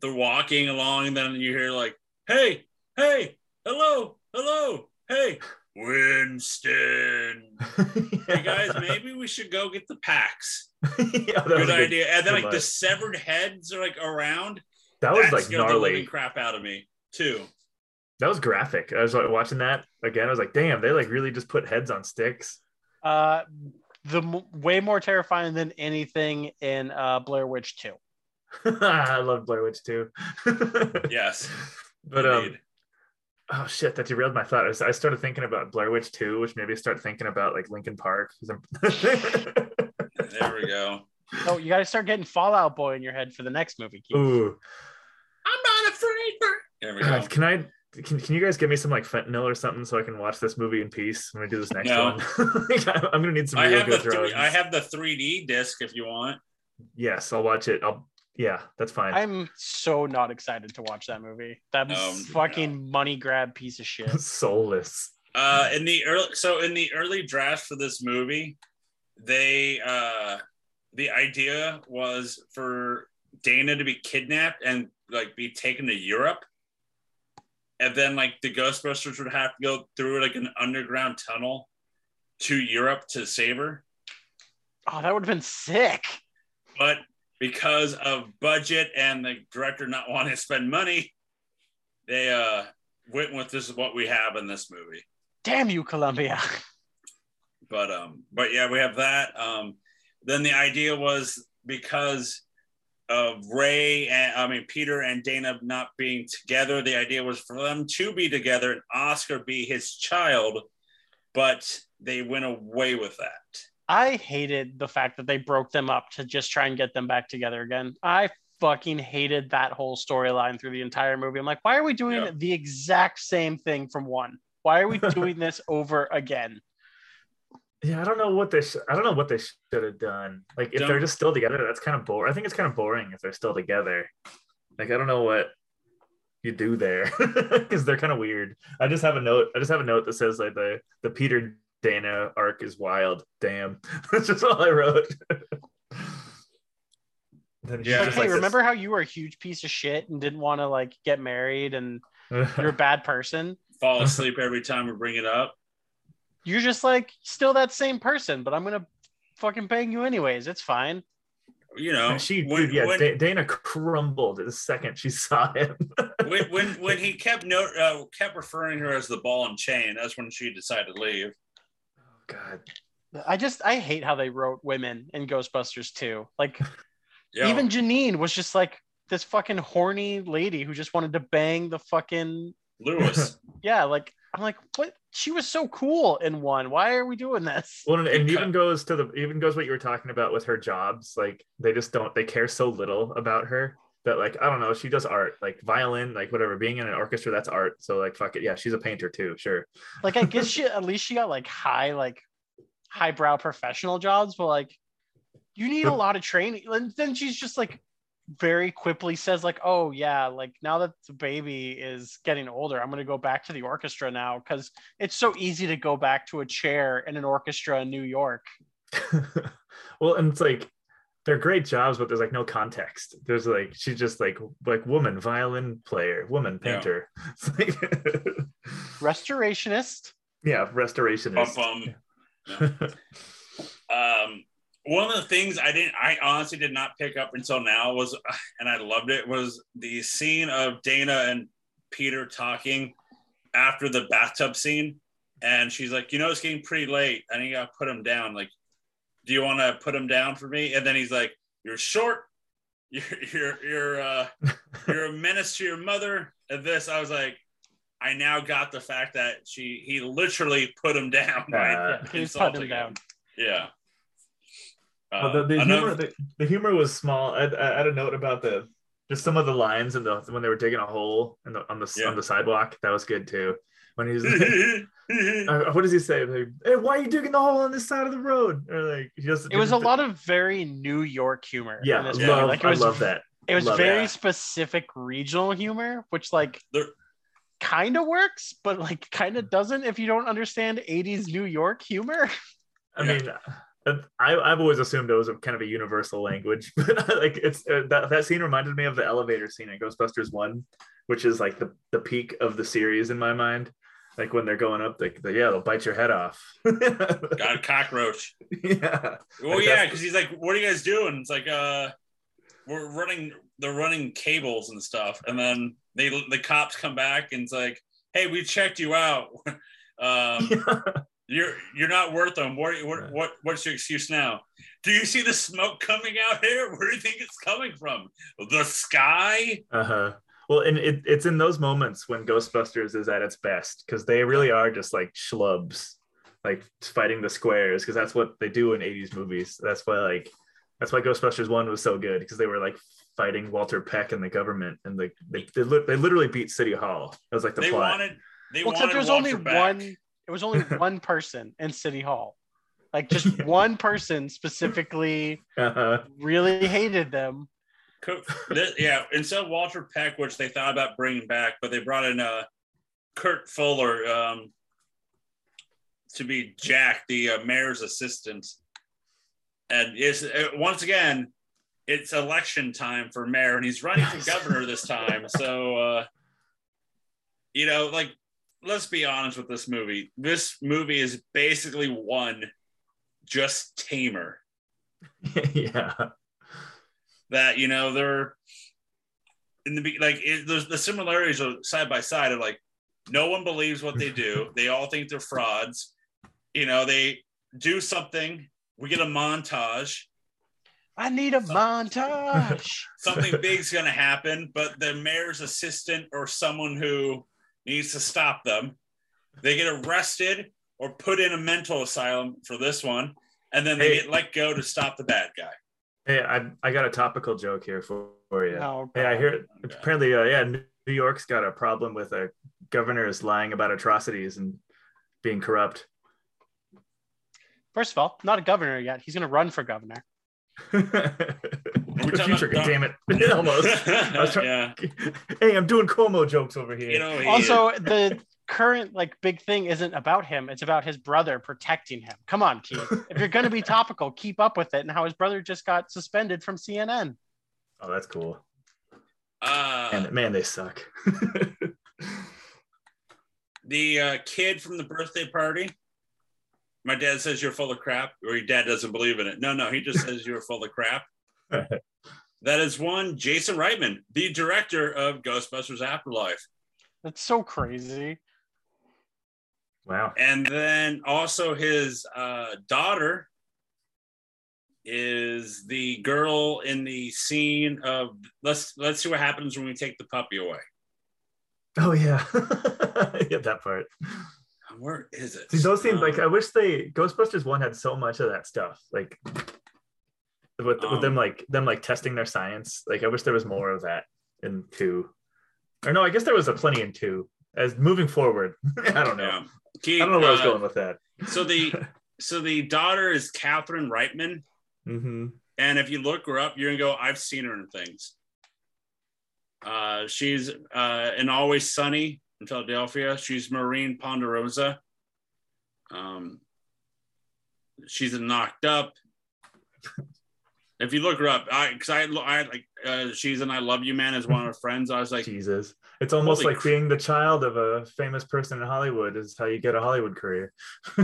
A: they're walking along and then you hear like hey hey hello hello hey winston <laughs> hey guys maybe we should go get the packs <laughs>
C: yeah, that was
A: good idea and then
C: good
A: like the severed heads are like around
C: That was
A: that
C: like
A: scared the living
C: gnarly.
A: crap out of me too
C: That was graphic. I was like watching that again. I was like, damn, they like really just put heads on sticks.
B: Uh, the m- way more terrifying than anything in uh, Blair Witch 2. <laughs>
C: I love Blair Witch Two.
A: yes
C: but um,
A: indeed.
C: Oh shit, that derailed my thought. I, was, I started thinking about Blair Witch 2, which maybe start thinking about like Linkin Park. 'cause <laughs> I'm-
A: there we go
B: Oh, you got to start getting Fall Out Boy in your head for the next movie. Keith.
C: Ooh,
A: i'm not afraid for there we uh, go
C: God, can I? Can, can you guys give me some like fentanyl or something so I can watch this movie in peace when we do this next
A: No.
C: one? <laughs> I'm I'm gonna need some
A: I
C: real
A: have the
C: drugs.
A: three, I have the 3D disc if you want.
C: yes, I'll watch it. I'll yeah, that's fine.
B: I'm so not excited to watch that movie. That
A: Um,
B: fucking money grab piece of shit. <laughs>
C: Soulless.
A: Uh, in the early, so in the early draft for this movie, they uh, the idea was for Dana to be kidnapped and like be taken to Europe, and then like the Ghostbusters would have to go through like an underground tunnel to Europe to save her.
B: Oh, that would have been sick.
A: But because of budget and the director not wanting to spend money, they uh went with this is what we have in this movie.
B: Damn you, Columbia. <laughs>
A: but um but yeah we have that um then the idea was because of ray and i mean peter and dana not being together the idea was for them to be together and oscar be his child but they went away with that
B: I hated the fact that they broke them up to just try and get them back together again. I fucking hated that whole storyline through the entire movie. I'm like, why are we doing
A: Yeah.
B: the exact same thing from one? Why are we <laughs> doing this over again?
C: Yeah, I don't know what they. Sh- I don't know what they should have done. Like, if they're just still together, that's kind of boring. I think it's kind of boring if they're still together. Like, I don't know what you do there <laughs> because they're kind of weird. I just have a note. I just have a note that says like the the Peter Dana arc is wild. Damn, <laughs> that's just all I wrote. Then he's
A: Yeah.
B: Like, hey,
C: like this-
B: remember how you were a huge piece of shit and didn't want to like get married and <laughs> you're a bad person?
A: fall asleep every time we bring it up
B: You're just like still that same person, but I'm gonna fucking bang you anyways. It's fine.
A: you know
C: And she,
A: when,
C: yeah,
A: when,
C: Dana crumbled the second she saw him. <laughs>
A: when, when when he kept no uh, kept referring her as the ball and chain that's when she decided to leave
C: God,
B: I just I hate how they wrote women in Ghostbusters too. Like <laughs>
A: yeah
B: even Janine was just like this fucking horny lady who just wanted to bang the fucking
A: Louis <laughs>
B: yeah. Like I'm like, what? She was so cool in one. Why are we doing this?
C: Well, and, and even goes to the even goes what you were talking about with her jobs. Like they just don't they care so little about her that like I don't know she does art like violin like whatever being in an orchestra that's art. So like fuck it yeah she's a painter too sure.
B: Like I guess <laughs> she at least she got like high like highbrow professional jobs, but like you need a lot of training. And then she's just like very quickly says like, "Oh yeah, like now that the baby is getting older, I'm gonna go back to the orchestra now because it's so easy to go back to a chair in an orchestra in New York." <laughs>
C: well, and it's like they're great jobs, but there's like no context. There's like she's just like like woman violin player, woman painter. It's like <laughs>
B: Restorationist.
C: yeah, restorationist.
A: Bum, bum. <laughs> um, one of the things I didn't, I honestly did not pick up until now was, <sighs> and I loved it, was the scene of Dana and Peter talking after the bathtub scene. And she's like, you know, it's getting pretty late. I think I gotta put him down. Like, do you want to put him down for me? And then he's like, you're short. <laughs> You're, you're, you're, uh, <laughs> you're a menace to your mother. And this, I was like, I now got the fact that she, he literally put him down. by
C: Uh,
B: He's
A: insulting
B: putting him down.
A: Yeah. Uh,
C: the, the,
A: another-
C: humor, the, the humor was small. I, I had a note about the just some of the lines and the when they were digging a hole in the, on the
A: Yeah.
C: on the sidewalk. That was good too. When he's <laughs> <laughs> uh, what does he say? Like, hey, why are you digging the hole on this side of the road? Or like he just
B: It was a lot of very New York humor. in
C: yeah.
B: this
C: Love,
B: Like it was,
C: I love that.
B: It was
C: Love
B: very
A: it.
B: specific regional humor, which like
A: There-
B: kind of works, but like kind of doesn't if you don't understand 80s New York humor. <laughs>
C: I
A: Yeah.
C: mean, uh, I, I've always assumed it was a kind of a universal language, <laughs> but like it's uh, that that scene reminded me of the elevator scene in Ghostbusters One, which is like the the peak of the series in my mind. Like when they're going up, like yeah, they'll bite your head off. <laughs>
A: got a cockroach.
C: yeah,
A: Well,
C: Like,
A: yeah, because he's like, "What are you guys doing?" It's like, "Uh, we're running. They're running cables and stuff." And then they the cops come back and it's like, "Hey, we checked you out. <laughs> um, <laughs> you're you're not worth them. What what what what's your excuse now? Do you see the smoke coming out here? Where do you think it's coming from? The sky?
C: Uh huh. Well, and it, it's in those moments when Ghostbusters is at its best because they really are just like schlubs, like fighting the squares because that's what they do in 80s movies. That's why like that's why Ghostbusters one was so good because they were like fighting Walter Peck and the government and like they they, li- they literally beat City Hall. That was like the
A: They
C: plot.
A: wanted. They
B: well, except
A: wanted
B: there's
A: Walter
B: only
A: back.
B: one. It was only <laughs> one person in City Hall. Like just <laughs> one person specifically
C: uh-huh.
B: really hated them.
A: This- yeah, instead of Walter Peck, which they thought about bringing back, but they brought in uh, Kurt Fuller um, to be Jack, the uh, mayor's assistant. And is uh, once again, it's election time for mayor, and he's running for <laughs> governor this time. So, uh, you know, like, let's be honest with this movie. This movie is basically one just tamer <laughs>
C: yeah.
A: That you know they're in the like it, there's the similarities are side by side of like no one believes what they do. <laughs> They all think they're frauds. You know they do something. We get a montage.
B: I need a montage. <laughs>
A: something big's going to happen but the mayor's assistant or someone who needs to stop them they get arrested or put in a mental asylum for this one and then they
C: Hey.
A: get let go to stop the bad guy
C: Hey, I I got a topical joke here for, for you.
B: Oh,
C: Hey, I hear
A: Okay.
C: apparently, uh, yeah, New York's got a problem with a governor is lying about atrocities and being corrupt.
B: First of all, not a governor yet. He's going to run for governor. <laughs>
C: the
A: talking
C: future,
A: about-
C: damn it! <laughs> <laughs> Almost. I was trying-
A: yeah
C: Hey, I'm doing Cuomo jokes over here.
A: you know he-
B: Also, the current like big thing isn't about him. It's about his brother protecting him. Come on, Keith. <laughs> If you're going to be topical, keep up with it. And how his brother just got suspended from CNN.
C: oh, that's cool.
A: uh,
C: And man, they suck. <laughs>
A: the uh, kid from the birthday party. My dad says you're full of crap, or your dad doesn't believe in it. No, no, he just says you're full of crap. <laughs> that is one Jason Reitman, the director of Ghostbusters Afterlife,
B: That's so crazy.
C: Wow.
A: and then also his uh, daughter is the girl in the scene of let's let's see what happens when we take the puppy away.
C: Oh yeah, <laughs> yeah, that part.
A: Where is it?
C: See, those seem like I
A: Um,
C: wish they Ghostbusters one had so much of that stuff, like with, with them
A: Um,
C: like them like testing their science. Like I wish there was more of that in two, or no, I guess there was a plenty in two. As moving forward, <laughs> I don't know.
A: Keith,
C: I don't know where I was
A: uh,
C: going with that.
A: So the <laughs> so the daughter is Catherine Reitman.
C: hmm
A: And if you look her up, you're gonna go, I've seen her in things. Uh, she's uh, in Always Sunny in Philadelphia. She's Maureen Ponderosa. Um, she's Knocked Up. <laughs> If you look her up, I because I, I like uh, she's in I Love You Man as one of her friends. I was like,
C: Jesus. It's almost
A: Holy
C: like
A: cr-
C: being the child of a famous person in Hollywood is how you get a Hollywood career. <laughs>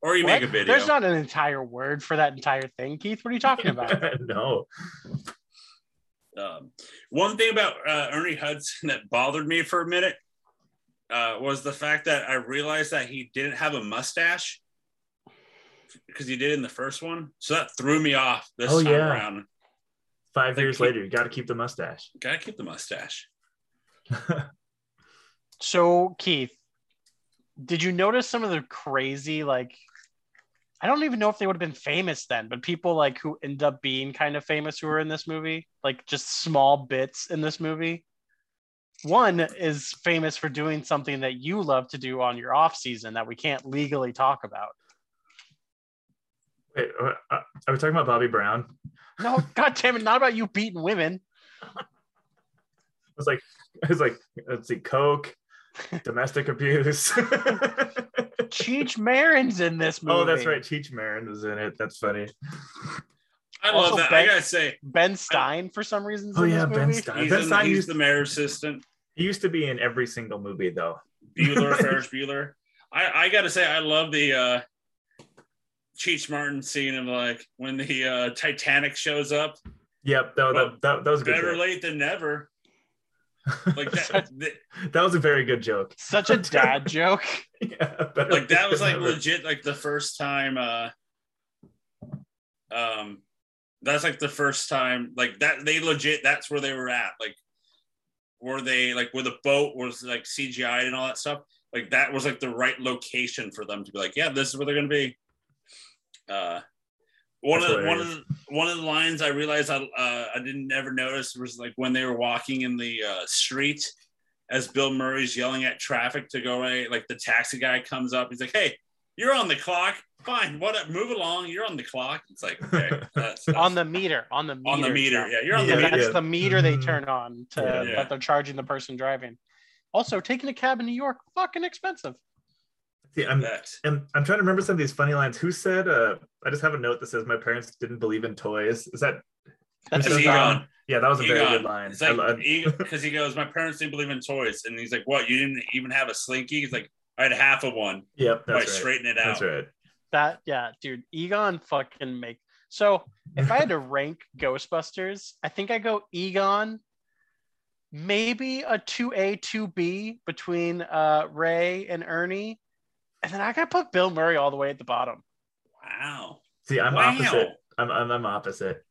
A: or you
B: What?
A: make a video.
B: There's not an entire word for that entire thing, Keith. What are you talking about? <laughs>
C: no.
A: Um, one thing about uh, Ernie Hudson that bothered me for a minute uh, was the fact that I realized that he didn't have a mustache because he did in the first one. So that threw me off this
C: Oh,
A: time
C: yeah.
A: around.
C: Five
A: Like
C: years
A: he-
C: later, you got to keep the mustache.
A: Gotta keep the mustache. <laughs>
B: So, Keith, did you notice some of the crazy, like, I don't even know if they would have been famous then, but people like who end up being kind of famous who are in this movie, like just small bits in this movie. One is famous for doing something that you love to do on your off season that we can't legally talk about.
C: Wait, uh, uh, are we talking about Bobby Brown?
B: No, <laughs> god damn it, not about you beating women. <laughs> <laughs>
C: I was like, I was like, let's see, coke, <laughs> domestic abuse. <laughs>
B: Cheech Marin's in this movie.
C: oh, that's right. Cheech Marin was in it. That's funny.
A: I
B: Also,
A: love that.
B: Ben-
A: I gotta say,
B: Ben Stein for some reason.
C: Oh,
B: in
C: yeah,
B: this
C: Ben. Stein.
A: he's,
C: Ben
A: in,
C: Stein
A: he's
C: used-
A: the mayor's assistant.
C: He used to be in every single movie, though.
A: Bueller, Ferris Bueller. I, I gotta say, I love the uh, Cheech Marin scene of like when the uh, Titanic shows up.
C: Yep, that, that, that, that was good
A: Better
C: joke.
A: late than never. Like that. th-
C: that was a very good joke.
B: Such a <laughs> dad joke.
C: Yeah, better
A: like that was like
C: never.
A: legit like the first time uh um that's like the first time like that they legit that's where they were at like where they like where the boat was like CGI and all that stuff like that was like the right location for them to be like yeah this is where they're gonna be uh one
C: That's
A: of the, one of the, one of the lines I realized I uh, I didn't ever notice was like when they were walking in the uh, street as Bill Murray's yelling at traffic to go away. Like the taxi guy comes up, he's like, "Hey, you're on the clock. Fine, what? Move along. You're on the clock." It's like okay, <laughs> that's, that's
B: on the meter, on the meter.
A: on the meter.
B: John.
A: Yeah, you're on
C: Yeah,
A: the
B: That's
A: meter.
C: yeah.
B: the meter they
C: Mhm.
B: turn on to
C: Yeah.
A: Yeah.
B: that they're charging the person driving. Also, taking a cab in New York, fucking expensive.
C: See, I'm,
A: That.
C: I'm, I'm trying to remember some of these funny lines. Who said, uh, I just have a note that says, my parents didn't believe in toys. Is that,
B: That's
C: who
A: That's
C: said that?
A: Egon.
C: Yeah, that was a very
A: Egon.
C: good line.
A: It's like because he goes, "My parents didn't believe in toys," and he's like, "What? You didn't even have a slinky?" He's like, "I had half of one.
C: yep, that's right.
A: straighten it out."
C: That's right.
B: that. Yeah, dude, Egon fucking make. So if I had to rank Ghostbusters, I think I go Egon, maybe a two A two B between uh, Ray and Ernie, and then I got to put Bill Murray all the way at the bottom.
A: Wow.
C: See, I'm
A: Wow.
C: opposite. I'm, I'm, I'm opposite.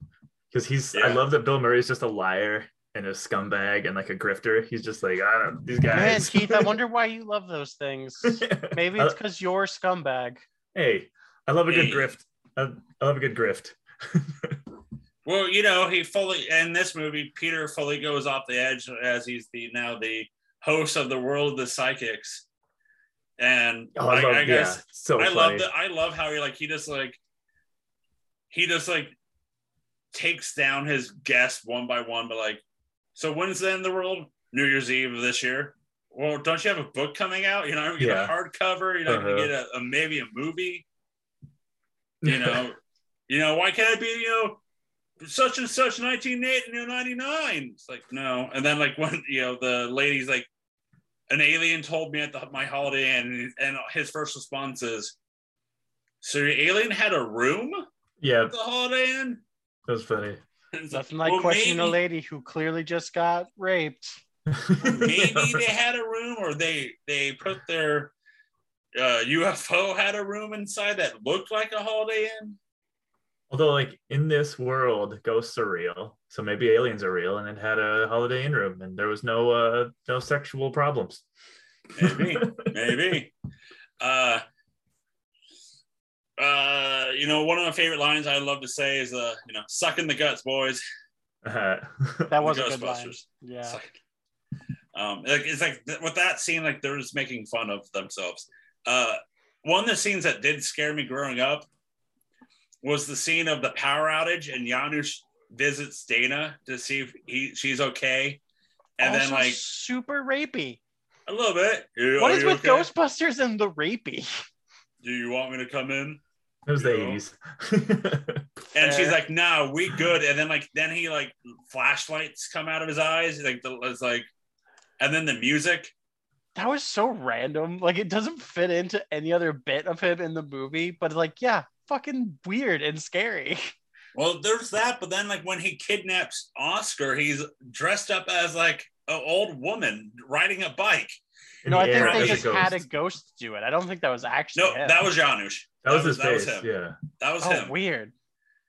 C: Because he's, I love that Bill Murray's just a liar and a scumbag and like a grifter. He's just like, I don't these guys.
B: Man,
C: guys.
B: Keith, I wonder <laughs> why you love those things. <laughs> Maybe it's because you're a scumbag.
C: hey, I love a good
A: Hey.
C: grift. I, I love a good grift. <laughs>
A: Well, you know, he fully in this movie, Peter fully goes off the edge as he's the now the host of the World of the Psychics, and
C: Oh, I,
A: I,
C: love,
A: I guess
C: yeah, so
A: I
C: funny.
A: love that. I love how he like he just like he just like takes down his guests one by one, but like, so when's the end of the world? New Year's Eve of this year. Well, don't you have a book coming out? You're not gonna get
C: Yeah.
A: a hardcover. You're not
C: Uh-huh.
A: gonna get a, a maybe a movie. <laughs> You know, you know why can't it be you know such and such 1999? It's like no, and then like when you know the lady's like, an alien told me at the, my holiday inn, and his first response is, "So your alien had a room
C: yeah,
A: at the Holiday Inn?"
C: That's funny.
A: And like,
B: Nothing like
A: well,
B: questioning a lady who clearly just got raped. <laughs>
A: maybe they had a room or they they put their uh, UFO had a room inside that looked like a Holiday Inn.
C: Although, like in this world, ghosts are real, so maybe aliens are real, and it had a Holiday Inn room, and there was no uh no sexual problems.
A: Maybe, <laughs> maybe. Uh, uh, you know, one of my favorite lines I love to say is, uh, you know, suck in the guts, boys.
C: Uh, <laughs>
B: That was
A: The
B: a good line.
A: Ghostbusters.
B: Yeah.
A: It's like, um, like it's like th- with that scene, like they're just making fun of themselves. Uh, one of the scenes that did scare me growing up was the scene of the power outage and Janosz visits Dana to see if he she's okay. And then like
B: super rapey.
A: a little bit. "Yeah,
B: What
A: are
B: is
A: you
B: with
A: okay?
B: Ghostbusters and the rapey?
A: Do you want me to come in?
C: It was the 80s. <laughs>
A: And she's
B: eh.
A: like, "No, we good." And then like then he like flashlights come out of his eyes. Like the it's like, and then the music.
B: That was so random. Like it doesn't fit into any other bit of him in the movie, but like, yeah, fucking weird and scary. <laughs>
A: Well, there's that, but then like when he kidnaps Oscar, he's dressed up as like an old woman riding a bike.
C: In
B: no,
C: the
B: I think
C: air
B: they just
C: ghost.
B: had a ghost do it. I don't think that was actually
A: No,
B: him.
A: that was Janosz.
C: That was his
A: that was
C: face.
A: him.
C: yeah.
A: That was
B: oh,
A: him.
B: weird.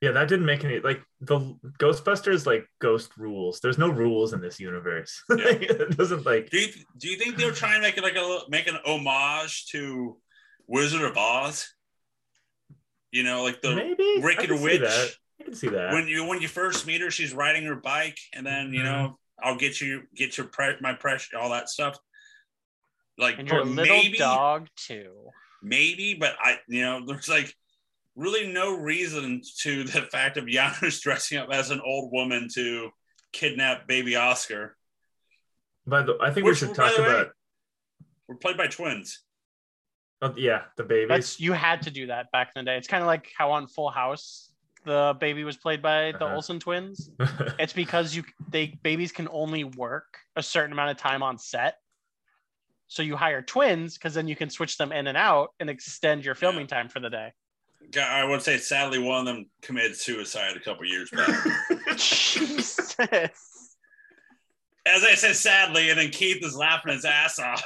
C: Yeah, that didn't make any like the Ghostbusters like ghost rules. There's no rules in this universe. <laughs>
A: Yeah.
C: it doesn't like
A: Do you do you think they were trying to make it like a little- make an homage to Wizard of Oz? You know, like the
C: maybe I
A: Wicked
C: can see
A: Witch.
C: that. I can see that.
A: when you when you first meet her, she's riding her bike, and then you know mm-hmm. I'll get you get your pre- my pressure, all that stuff. Like
B: And your little
A: maybe
B: dog too.
A: maybe, but I you know there's like really no reason to the fact of Janosz <laughs> dressing up as an old woman to kidnap baby Oscar.
C: But the, I think
A: Which,
C: we should talk
A: way-
C: about.
A: We're played by twins.
C: Oh, yeah, the baby.
B: That's you had to do that back in the day. It's kind of like how on Full House the baby was played by the
C: Uh-huh.
B: Olsen twins. <laughs> It's because you they babies can only work a certain amount of time on set. So you hire twins because then you can switch them in and out and extend your filming time for the day.
A: I would say sadly one of them committed suicide a couple years back. <laughs> <laughs>
B: Jesus.
A: As I said, sadly, and then Keith is laughing his ass off.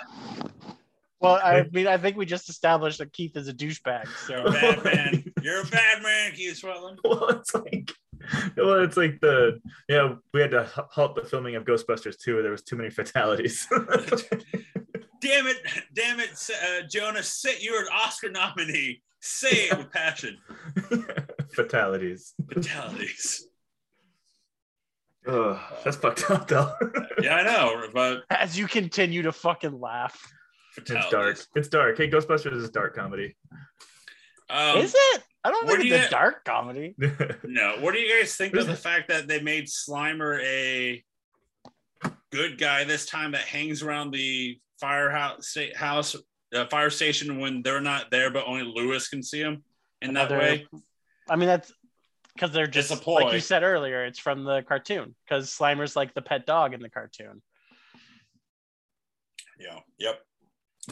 B: Well, I mean, I think we just established that Keith is a douchebag. So
A: a bad man. You're a bad man, Keith Swetland. <laughs>
C: well, it's like, well, it's like the yeah. We had to halt the filming of Ghostbusters too. There was too many fatalities. <laughs>
A: Damn it, damn it, uh, Jonas. Say you're an Oscar nominee. Say it with passion. <laughs>
C: fatalities.
A: Fatalities.
C: Ugh, that's fucked up though.
A: Yeah, I know, but
B: as you continue to fucking laugh,
A: fatalities.
C: It's dark. It's dark. Hey, Ghostbusters is dark comedy.
A: Um,
B: is it? I don't
A: where
B: think
A: do
B: it's
A: you-
B: a dark comedy. <laughs>
A: No. What do you guys think of the fact that they made Slimer a good guy this time that hangs around the firehouse state house, uh, fire station when they're not there, but only Louis can see him in that way?
B: I mean, that's because they're just
A: a
B: like
A: ploy.
B: you said earlier. It's from the cartoon because Slimer's like the pet dog in the cartoon.
A: Yeah. Yep.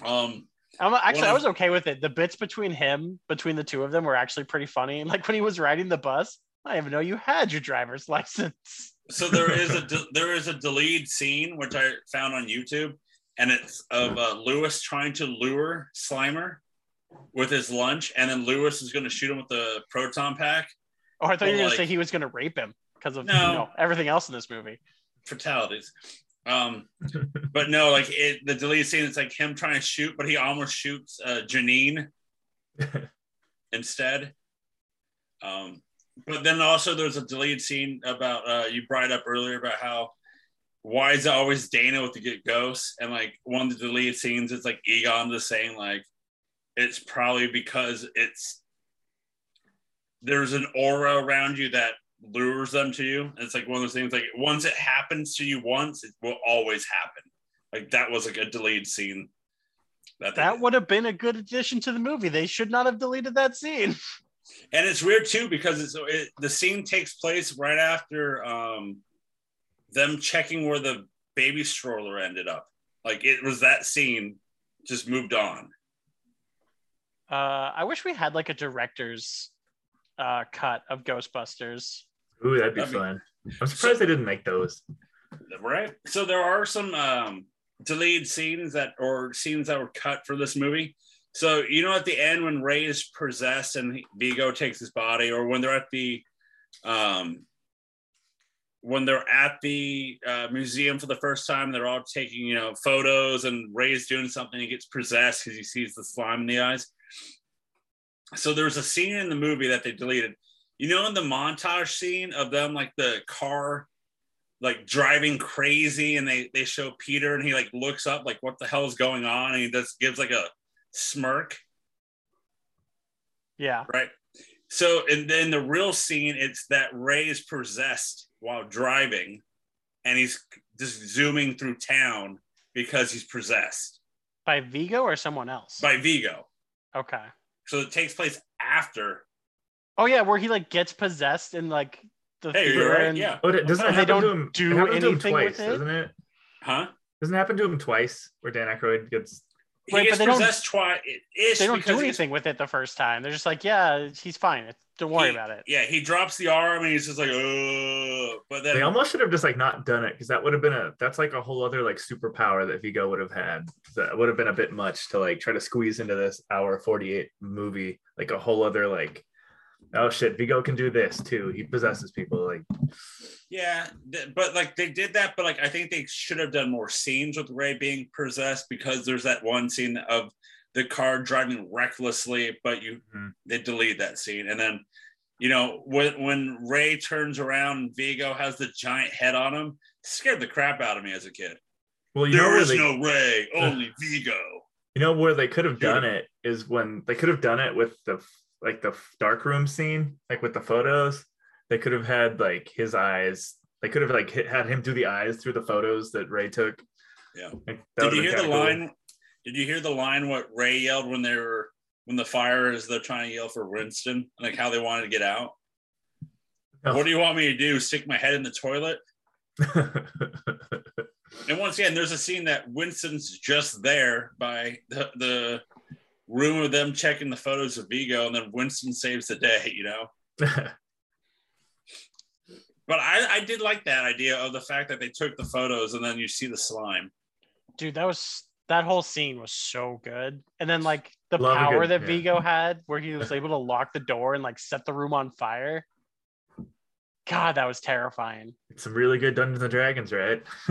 A: Um.
B: I'm, actually, I was okay with it. The bits between him, between the two of them, were actually pretty funny. <laughs> Like when he was riding the bus, I didn't even know you had your driver's <laughs> license.
A: So there is a de- there is a deleted scene which I found on YouTube, and it's of uh, Louis trying to lure Slimer with his lunch, and then Louis is going to shoot him with the proton pack.
B: Or I thought you were
A: Well,
B: gonna say he was gonna rape him because of
A: No.
B: you know, everything else in this movie.
A: fatalities. Um, but no, like it, the deleted scene, it's like him trying to shoot, but he almost shoots uh, Janine <laughs> instead. Um, but then also there's a deleted scene about uh, you brought up earlier about how why is it always Dana with the good ghosts? And like one of the deleted scenes, it's like Egon just saying like it's probably because it's there's an aura around you that lures them to you. And it's like one of those things like once it happens to you once, it will always happen. Like that was like a deleted scene. That, they
B: That would have been a good addition to the movie. They should not have deleted that scene. <laughs>
A: and it's weird too because it's it, the scene takes place right after um them checking where the baby stroller ended up. Like it was that scene just moved on.
B: Uh, I wish we had like a director's uh, cut of Ghostbusters.
C: Ooh, that'd be
A: That'd be-
C: fun. I'm surprised they didn't make those.
A: right? So there are some um, deleted scenes that, or scenes that were cut for this movie. So you know, at the end when Ray is possessed and Vigo takes his body, or when they're at the, um, when they're at the uh, museum for the first time, they're all taking you know photos, and Ray's doing something. He gets possessed because he sees the slime in the eyes. So there's a scene in the movie that they deleted. You know, in the montage scene of them, like the car like driving crazy and they they show Peter and he like looks up like what the hell is going on and he just gives like a smirk
B: Yeah.
A: right So and then the real scene, it's that Ray is possessed while driving, and he's just zooming through town because he's possessed
B: By Vigo or someone else?
A: by Vigo.
B: okay.
A: So it takes place after.
B: Oh yeah, where he like gets possessed in like the
A: Hey, you're
B: theater
A: right.
B: and
A: Yeah.
C: Oh, it doesn't
B: And they
C: happen to
B: don't
C: him?
B: do
C: it happens to him
B: anything
C: twice,
B: with it?
C: doesn't it?
A: Huh?
C: Doesn't it happen to him twice where Dan Aykroyd gets
A: He
B: Right, but
A: gets
B: they don't-
A: possessed twice. Ish
B: they don't do anything with it the first time. They're just like, yeah, he's fine. It's- Don't worry
A: he-
B: about it.
A: Yeah, he drops the arm and he's just like, oh. But then
C: they almost should have just like not done it because that would have been a that's like a whole other like superpower that Vigo would have had. That would have been a bit much to like try to squeeze into this hour 48 movie, like a whole other like oh shit, Vigo can do this too. He possesses people. Like
A: Yeah, th- but like they did that, but like I think they should have done more scenes with Ray being possessed because there's that one scene of the car driving recklessly, but you
C: Mhm.
A: they delete that scene, and then you know when when Ray turns around, Vigo has the giant head on him. Scared the crap out of me as a kid.
C: well,
A: There is
C: they,
A: no Ray, <laughs> only Vigo.
C: you know where they could have done it is when they could have done it with the like the dark room scene, like with the photos. They could have had like his eyes. They could have like hit, had him do the eyes through the photos that Ray took.
A: Yeah.
C: Like,
A: Did you hear the
C: cool.
A: line? Did you hear the line? What Ray yelled when they were when the fire is they're trying to yell for Winston, like how they wanted to get out.
C: No.
A: What do you want me to do? Stick my head in the toilet? <laughs> And once again, there's a scene that Winston's just there by the, the room of them checking the photos of Vigo, and then Winston saves the day, you know? <laughs> But I, I did like that idea of the fact that they took the photos and then you see the slime.
B: Dude, that was that whole scene was so good. And then like the
C: Love
B: power
C: good-
B: that
C: yeah.
B: Vigo had where he was able to lock the door and like set the room on fire. God, that was terrifying.
C: It's some really good Dungeons and Dragons, right? <laughs>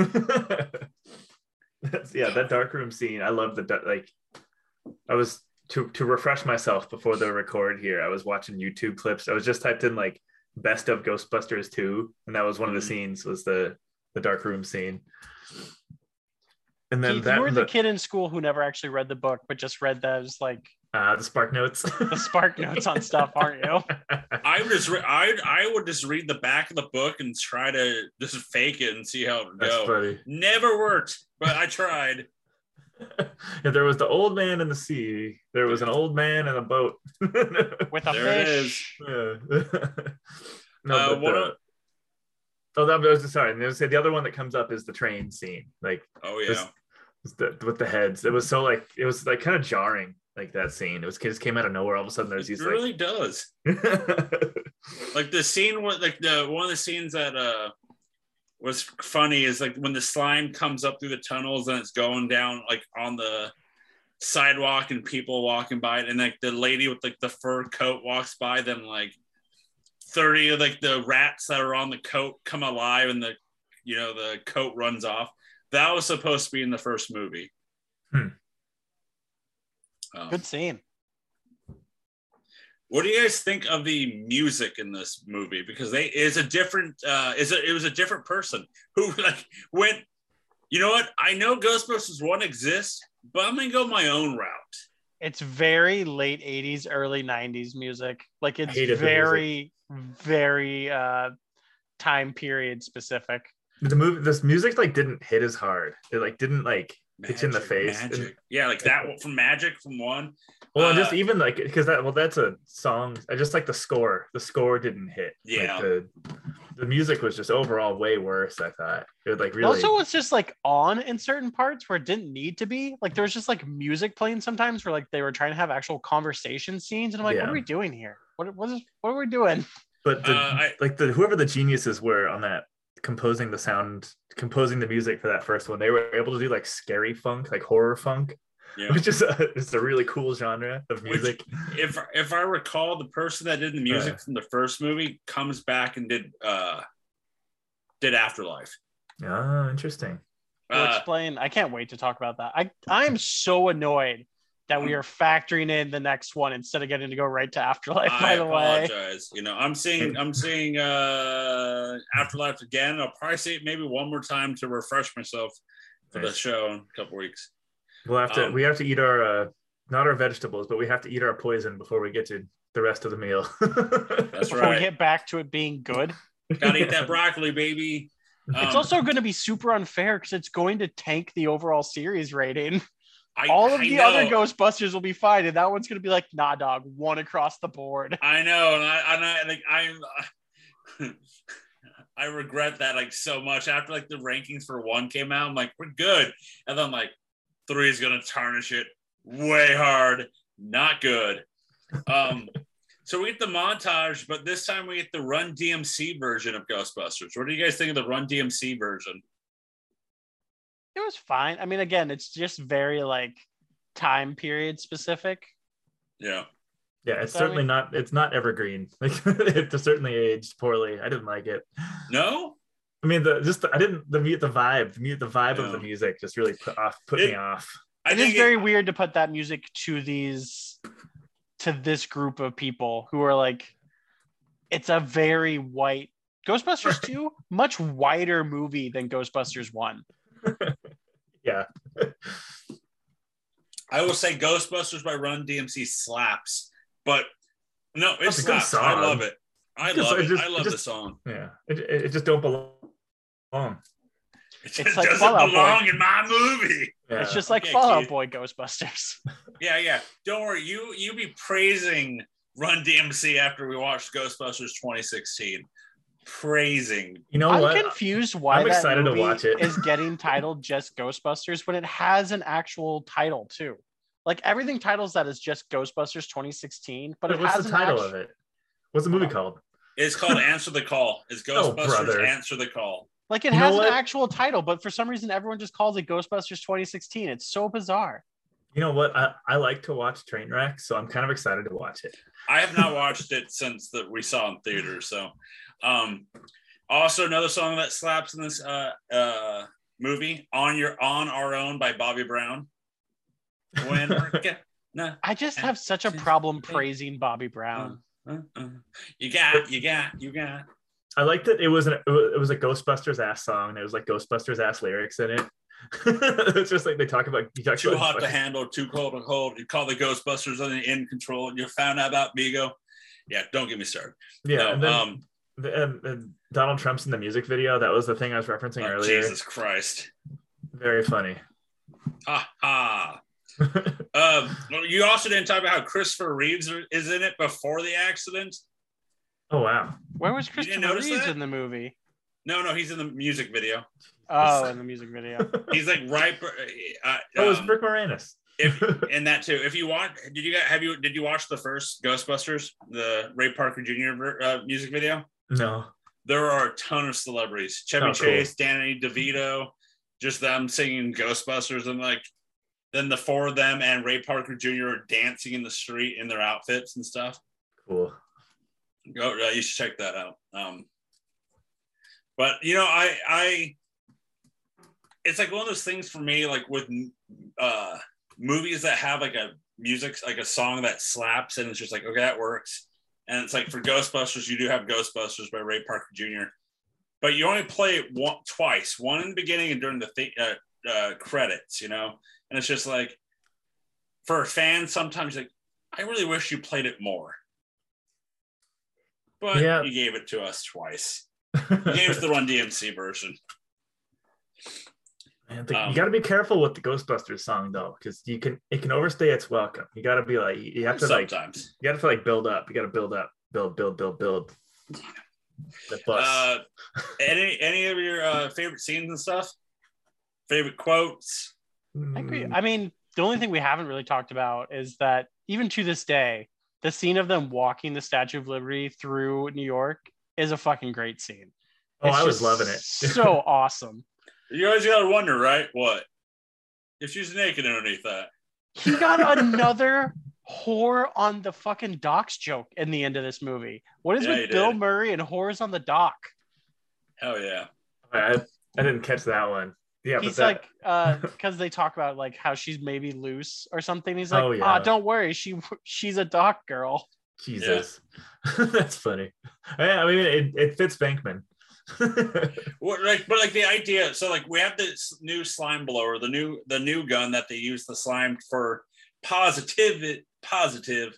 C: That's, yeah, that dark room scene. I love the like. I was to to refresh myself before the record here. I was watching YouTube clips. I was just typed in like best of Ghostbusters two, and that was one of
A: Mhm.
C: the scenes. Was the the dark room scene. And then
B: Keith,
C: that
B: you were the,
C: the,
B: kid in school who never actually read the book, but just read those like
C: uh, the spark notes. <laughs>
B: the spark notes on stuff, aren't you? <laughs>
A: I would just re- I I would just read the back of the book and try to just fake it and see how it would
C: That's
A: go.
C: funny.
A: Never worked, but I tried. <laughs>
C: if there was the old man in the sea, there was an old man in a boat. <laughs>
B: With a
A: There it
B: fish.
C: Yeah. <laughs> no,
A: Uh,
C: but
A: what
C: the,
A: a-
C: oh, that was sorry. And they say the other one that comes up is the train scene, like
A: Oh yeah.
C: This- the, with the heads. It was so like it was like kind of jarring, like that scene. It was it just came out of nowhere. All of a sudden, there's
A: It
C: these
A: really does.
C: like.
A: Like the scene with like the one of the scenes that uh was funny is like when the slime comes up through the tunnels and it's going down like on the sidewalk and people walking by it and like the lady with like the fur coat walks by then like 30 of like the rats that are on the coat come alive and the you know the coat runs off that was supposed to be in the first movie
C: Hmm.
A: Um,
B: Good scene.
A: What do you guys think of the music in this movie? Because they is a different uh is it it was a different person who <laughs> like went, you know what? I know Ghostbusters one exists, but I'm gonna go my own route.
B: It's very late 80s, early 90s music. Like it's very, very uh time period specific.
C: the movie, this music like didn't hit as hard. It like didn't like It's in the face.
A: Magic. Yeah, like that one from Magic from one.
C: Well, and
A: Uh,
C: just even like because that well, that's a song. I just like the score. The score didn't hit. Like,
A: Yeah.
C: the, the music was just overall way worse. I thought it was like really.
B: Also, it's just like on in certain parts where it didn't need to be. Like there was just like music playing sometimes where like they were trying to have actual conversation scenes, and I'm like, what are we doing here? What what is what are we doing?
C: but the,
A: Uh, I-
C: like the whoever the geniuses were on that composing the sound, composing the music for that first one, they were able to do like scary funk, like horror funk,
A: Yeah.
C: which is a, it's a really cool genre of
A: Which-
C: music.
A: if if I recall, the person that did the music
C: Yeah.
A: from the first movie comes back and did uh did Afterlife.
C: Oh, interesting.
B: We'll
A: Uh,
B: explain. I can't wait to talk about that. I I'm so annoyed that we are factoring in the next one instead of getting to go right to Afterlife.
A: I
B: by the way,
A: apologize. You know, I'm seeing I'm seeing uh Afterlife again. I'll probably see it maybe one more time to refresh myself for the show in a couple weeks.
C: We'll have to
A: Um,
C: we have to eat our uh, not our vegetables, but we have to eat our poison before we get to the rest of the meal. <laughs>
A: That's right.
B: Before we get back to it being good.
A: Gotta eat that broccoli, baby.
B: it's
A: Um,
B: also going to be super unfair because it's going to tank the overall series rating.
A: I,
B: All of
A: I
B: the
A: know.
B: other Ghostbusters will be fine, and that one's going to be like, nah, dog, one across the board.
A: I know, and I, and I like I'm. <laughs> I regret that like so much. After like the rankings for one came out, I'm like, we're good, and then like three is gonna tarnish it way hard. Not good. Um, <laughs> so we get the montage, but this time we get the Run DMC version of Ghostbusters. What do you guys think of the Run DMC version?
B: It was fine. I mean, again, it's just very like time period specific.
A: Yeah,
C: yeah, it's
B: So, I
C: certainly
B: mean-
C: not. It's not evergreen. <laughs> Like it certainly aged poorly. I didn't like it.
A: no,
C: I mean, the just the, I didn't the mute the vibe, the mute the vibe of the music just really put off put
A: It-
C: me off.
A: I
B: it is
A: think
B: very weird to put that music to these to this group of people who are like it's a very white ghostbusters <laughs> 2 much wider movie than ghostbusters 1 <laughs>
C: Yeah,
A: I will say Ghostbusters by Run DMC slaps, but no, it
C: That's a good
A: slaps. I love it. I
C: Just-
A: love
C: it
A: it.
C: just-
A: I
C: it
A: love the song.
C: yeah. It, it, it just don't belong.
A: It
B: It's
A: just
B: like
A: doesn't
B: Fall Out Boy.
A: belong in my movie.
C: Yeah.
B: it's just like
A: Okay,
B: fallout
A: Keith.
B: boy ghostbusters <laughs>
A: Yeah, yeah. Don't worry. You you be praising Run DMC after we watched Ghostbusters 2016. Praising.
C: you know
B: i'm
C: what?
B: confused why
C: I'm
B: that
C: excited to
B: movie
C: watch it.
B: is <laughs> getting titled just ghostbusters when it has an actual title too like everything titles that is just ghostbusters 2016 but it
C: What's
B: has
C: the title
B: actu-
C: of it? What's the movie oh. called?
A: It's called Answer the Call. It's <laughs>
C: Oh,
A: Ghostbusters
C: brother.
A: Answer the Call.
B: Like it
C: You
B: has an actual title, but for some reason everyone just calls it Ghostbusters 2016. It's so bizarre.
C: You know what? I, I like to watch Trainwreck, so I'm kind of excited to watch it.
A: I have not watched it since that we saw in theaters. So, um, also another song that slaps in this uh, uh, movie, "On Your On Our Own" by Bobby Brown. When <laughs> nah,
B: I just have such a problem praising Bobby Brown.
A: uh, uh, you got, you got, you got.
C: I liked that it was an it was a Ghostbusters ass song. and It was like Ghostbusters ass lyrics in it. <laughs> it's just like they talk about you talk
A: Too
C: about
A: hot to handle, too cold to hold. You call the Ghostbusters on the in control. And you found out about Vigo. Yeah, don't get me started.
C: Yeah,
A: No,
C: and then
A: um,
C: the, and, and Donald Trump's in the music video. That was the thing I was referencing
A: oh,
C: earlier.
A: Jesus Christ.
C: Very funny.
A: Ha ha. <laughs> Um, you also didn't talk about how Christopher Reeves is in it before the accident.
C: Oh wow.
B: Where was
A: You didn't
B: Christopher
A: notice
B: Reeves
A: that?
B: in the movie?
A: No, no, he's in the music video.
B: Oh, <laughs> in the music video. <laughs>
A: He's like right. Uh,
C: Oh, it was
A: um,
C: Rick Moranis.
A: if <laughs> and that too. If you want, did you guys have you did you watch the first Ghostbusters, the Ray Parker Jr. ver- uh, music video?
C: no.
A: There are a ton of celebrities: Chevy
C: Oh, cool.
A: Chase, Danny DeVito, just them singing Ghostbusters, and like then the four of them and Ray Parker Jr. are dancing in the street in their outfits and stuff.
C: Cool.
A: Go, you should check that out. Um, but you know, I, I, it's like one of those things for me, like with uh, movies that have like a music, like a song that slaps, and it's just like, okay, that works. And it's like for Ghostbusters, you do have Ghostbusters by Ray Parker Jr., but you only play it one, twice, one in the beginning and during the th- uh, uh, credits, you know. And it's just like, for a fan, sometimes like, I really wish you played it more but
C: Yeah.
A: you gave it to us twice. You gave us the <laughs> Run DMC version.
C: Man, the-
A: Um,
C: you got to be careful with the Ghostbusters song though, because you can it can overstay its welcome. You got to be like you have to like
A: Sometimes.
C: you got to like build up. You got to build up, build, build, build, build. The bus.
A: Uh, any any of your uh, favorite scenes and stuff? Favorite quotes?
B: I, agree.
C: Mm,
B: I mean, the only thing we haven't really talked about is that even to this day, the scene of them walking the Statue of Liberty through New York is a fucking great scene.
C: oh,
B: It's
C: I was loving it. <laughs>
B: so awesome.
A: You always gotta wonder, right? What if she's naked underneath that?
B: He got <laughs> another whore on the fucking docks joke in the end of this movie. What is
A: Yeah,
B: with Bill
A: did.
B: Murray and whores on the dock?
A: Hell yeah!
C: I, I didn't catch that one. Yeah,
B: He's
C: but that,
B: like, uh, <laughs> because they talk about like how she's maybe loose or something. He's like,
C: Oh,
B: ah,
C: yeah.
B: don't worry, she she's a doc girl.
C: Jesus, <laughs> that's funny. Yeah, I mean, it, it fits Venkman. <laughs>
A: What, like, but like the idea. So like we have this new slime blower, the new the new gun that they use the slime for positive positive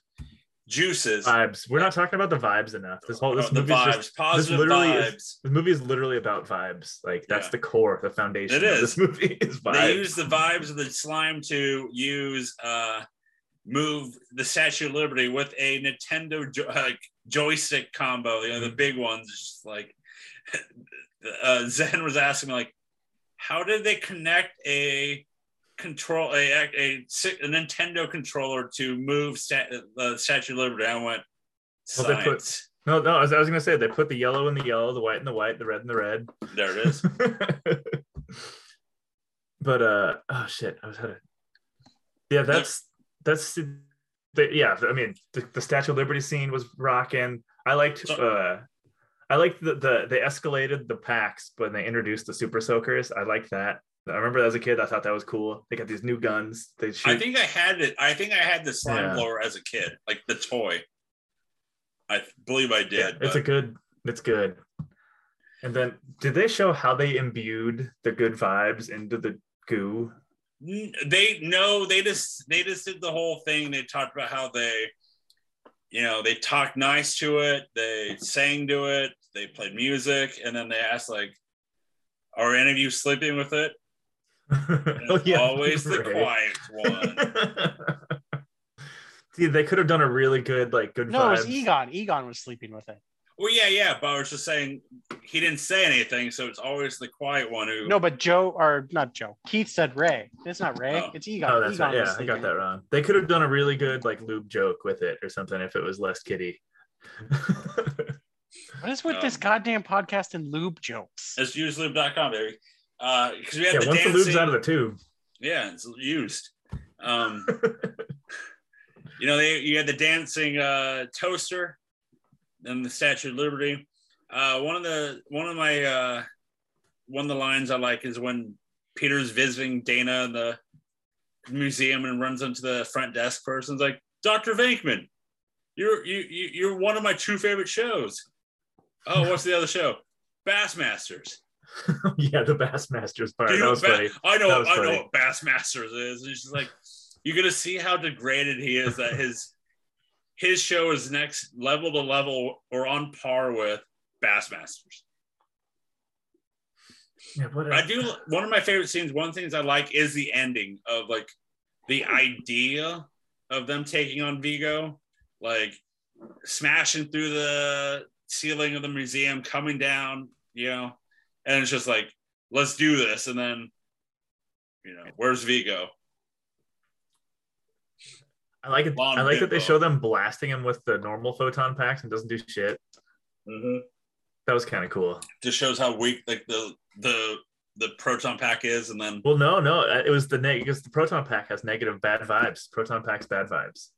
A: juices.
C: Vibes. We're not talking about the vibes enough. This whole this
A: Oh, the
C: movie
A: vibes,
C: is just
A: positive
C: literally
A: vibes.
C: is- this movie is literally about vibes. Like that's
A: Yeah.
C: the core, the foundation
A: It
C: of
A: is.
C: this movie <laughs> is vibes.
A: They use the vibes of the slime to use uh move the Statue of Liberty with a Nintendo jo- <laughs> uh, joystick combo. You know, the
C: Mhm.
A: big ones. Just like <laughs> uh, Zen was asking, like, how did they connect a control a a, a, a Nintendo controller to move stat, the Statue of Liberty? I went
C: Well, they put-
A: science.
C: no, no, I was, I was gonna say they put the yellow in the yellow, the white in the white, the red in the red.
A: there it is. <laughs>
C: but uh oh shit, I was had a yeah, that's that's the, yeah. I mean, the, the Statue of Liberty scene was rocking. I liked uh I liked the, the they escalated the packs when they introduced the super soakers. I like that. I remember as a kid, I thought that was cool. They got these new guns. They shoot.
A: I think I had it. I think I had the slime
C: Yeah.
A: blower as a kid, like the toy. I believe I
C: Yeah,
A: did.
C: it's a good. It's good. And then, did they show how they imbued the good vibes into the goo?
A: They no they just they just did the whole thing they talked about how they you know they talked nice to it they sang to it they played music and then they asked like are any of you sleeping with it <laughs>
C: oh
A: it's always the
C: right.
A: quiet one <laughs>
C: See, they could have done a really good, like, good
B: No, it was. Egon. Egon was sleeping with it.
A: well yeah yeah but i was just saying he didn't say anything so it's always the quiet one who
B: No, but Joe or not Joe. Keith said Ray. It's not Ray.
A: Oh.
B: It's Egon.
C: Oh, that's
B: Egon
C: right. Yeah, I got that wrong. They could have done a really good, like, lube joke with it or something if it was less kitty. <laughs>
B: What is with
A: Um,
B: this goddamn podcast and lube jokes?
A: it's uselube.com baby uh because we had
C: yeah,
A: the
C: once the lube's out of the tube.
A: yeah it's used. Um <laughs> you know they you had the dancing uh toaster and the statue of liberty. Uh one of the one of my uh one of the lines i like is when peter's visiting dana in the museum and runs into the front desk person's like dr venkman you're you, you you're one of my two favorite shows. Oh what's the other show? <laughs> Bassmasters <laughs>
C: yeah, the Bassmasters part.
A: do you
C: That
A: know
C: was funny.
A: Ba- I know, I know what Bassmasters is. It's just like you're gonna see how degraded he is. That his his show is next level to level or on par with Bassmasters.
C: Yeah, what
A: I do. One of my favorite scenes. One of the things I like is the ending of like the idea of them taking on Vigo, like smashing through the ceiling of the museum, coming down. You know, and it's just like, let's do this, and then, you know, where's Vigo?
C: I like it.
A: Lon
C: I like that they show them blasting him with the normal photon packs and doesn't do shit. Mm-hmm. That was kind of cool.
A: Just shows how weak like the the the proton pack is, and then
C: Well, no, no, it was the neg because the proton pack has negative bad vibes. Proton pack's bad vibes.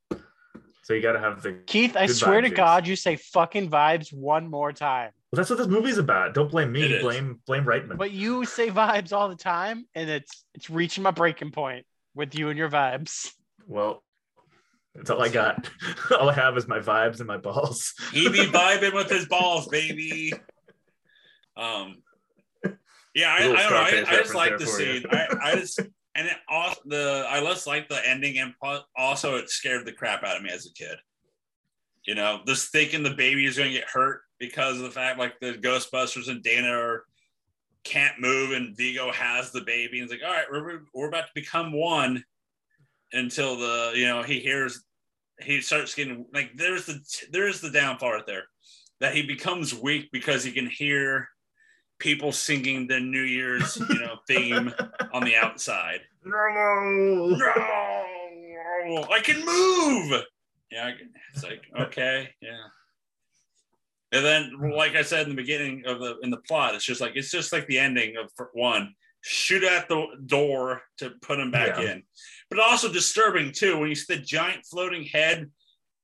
C: So you got to have the.
B: Keith, I swear to God, you say fucking vibes one more time.
C: Well, that's what this movie's about. Don't blame me.
A: is.
C: Blame blame Reitman.
B: But you say vibes all the time, and it's it's reaching my breaking point with you and your vibes.
C: Well, that's all I got. <laughs> all I have is my vibes and my balls. <laughs>
A: he be vibing with his <laughs> balls, baby. Um, yeah, I, I don't know. I, I just like the scene. I, I just and it also the I just like the ending, and also it scared the crap out of me as a kid. You know, just thinking the baby is going to get hurt because of the fact like the Ghostbusters and Dana are can't move, and Vigo has the baby, and it's like, all right, we're we're about to become one until the you know he hears he starts getting like there's the there's the downfall right there that he becomes weak because he can hear people singing the New Year's you know <laughs> theme on the outside.
C: no.
A: No, I can move. Yeah, I can. It's like okay, yeah. And then, like I said in the beginning of the in the plot, it's just like it's just like the ending of one shoot at the door to put him back
C: Yeah.
A: in, but also disturbing too when you see the giant floating head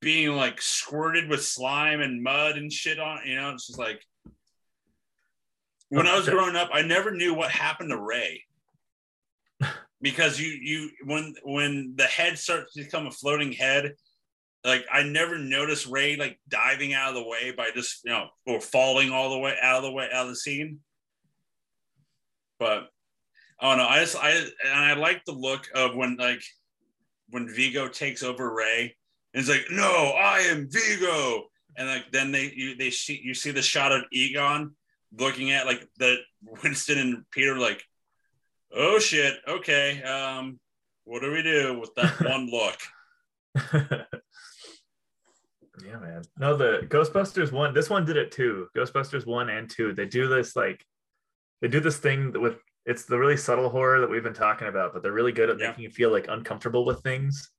A: being like squirted with slime and mud and shit on. You know, it's just like when I was growing up, I never knew what happened to Ray. Because you you when when the head starts to become a floating head like i never noticed ray like diving out of the way by just you know or falling all the way out of the way out of the scene. But i don't know i just i and i like the look of when like when Vigo takes over Ray, and it's like, no, I am Vigo, and like then they you they see you see the shot of Egon looking at like the <laughs> Winston and Peter like, oh shit, okay, um, what do we do with that <laughs> one look? <laughs>
C: yeah, man. No, the Ghostbusters one, this one did it too. Ghostbusters one and two, they do this like, they do this thing with it's the really subtle horror that we've been talking about, but they're really good at
A: Yeah.
C: making you feel like uncomfortable with things.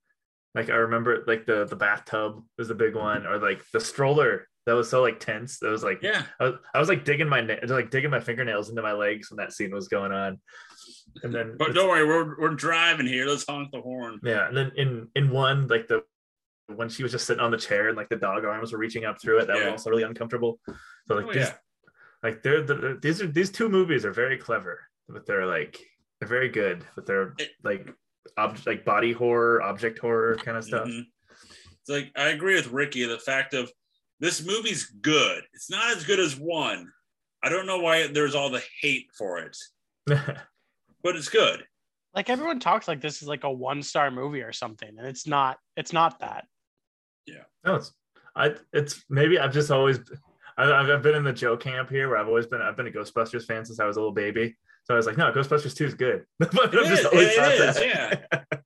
C: Like I remember, like the the bathtub was the big one, or like the stroller that was so like tense. That was like
A: Yeah,
C: I was, I was like digging my na- like digging my fingernails into my legs when that scene was going on, and then
A: but don't worry, we're we're driving here. Let's honk the horn.
C: yeah, and then in in one like the when she was just sitting on the chair and like the dog arms were reaching up through it, that
A: Yeah.
C: was also really uncomfortable. So like
A: Oh,
C: these
A: yeah.
C: like they're the, these are these two movies are very clever, but they're like they're very good, but they're
A: It-
C: like object like body horror, object horror kind of stuff.
A: Mhm. It's like I agree with Ricky. The fact of this movie's good. It's not as good as one. I don't know why there's all the hate for it, <laughs> but it's good.
B: Like everyone talks like this is like a one star movie or something, and it's not. It's not that. Yeah.
C: No, it's I it's maybe I've just always I, I've I've been in the Joe camp here where I've always been I've been a Ghostbusters fan since I was a little baby. So I was like, no, Ghostbusters 2 is good. <laughs> but I've
A: It
C: just always
A: it
C: thought
A: yeah. <laughs>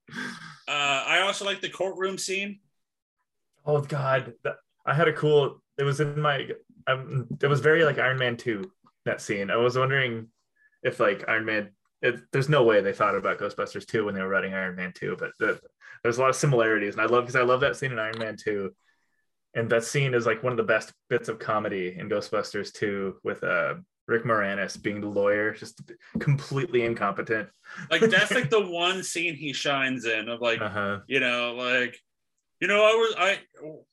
A: Uh, I also like the courtroom scene.
C: Oh God, That- I had a cool. It was in my. Um, it was very like Iron Man two. That scene. I was wondering if like Iron Man. It, there's no way they thought about Ghostbusters two when they were writing Iron Man two, but the, there's a lot of similarities, and I love because I love that scene in Iron Man two, and that scene is like one of the best bits of comedy in Ghostbusters two with uh Rick Moranis being the lawyer, just completely incompetent.
A: Like that's like <laughs> the one scene he shines in of like
C: Uh huh.
A: you know like you know I was I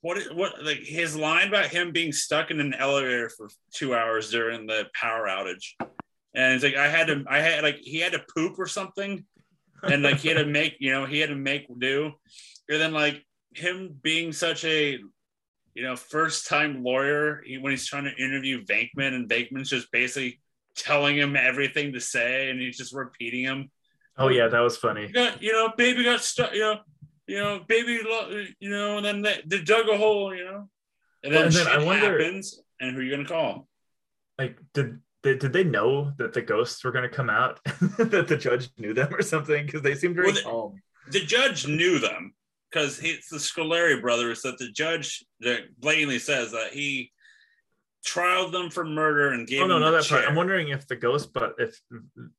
A: what what like his line about him being stuck in an elevator for two hours during the power outage, and it's like I had to I had like he had to poop or something, and like he had to make you know he had to make do, and then like him being such a you know first time lawyer he, when he's trying to interview Venkman and Venkman's just basically telling him everything to say and he's just repeating him.
C: Oh yeah, that was funny.
A: you got you know baby got stuck you know you know baby you know and then they, they dug a hole you know? And then,
C: Well, and then I wonder-
A: happens and who are you gonna call?
C: Like did did, did they know that the ghosts were going to come out <laughs> that the judge knew them or something? Because they seemed very
A: Well, the-
C: calm.
A: the judge knew them because it's the Scoleri brothers that the judge that blatantly says that he trialed them for murder and gave
C: oh no
A: them
C: no
A: the
C: that part.
A: Chair.
C: i'm wondering if the ghost but if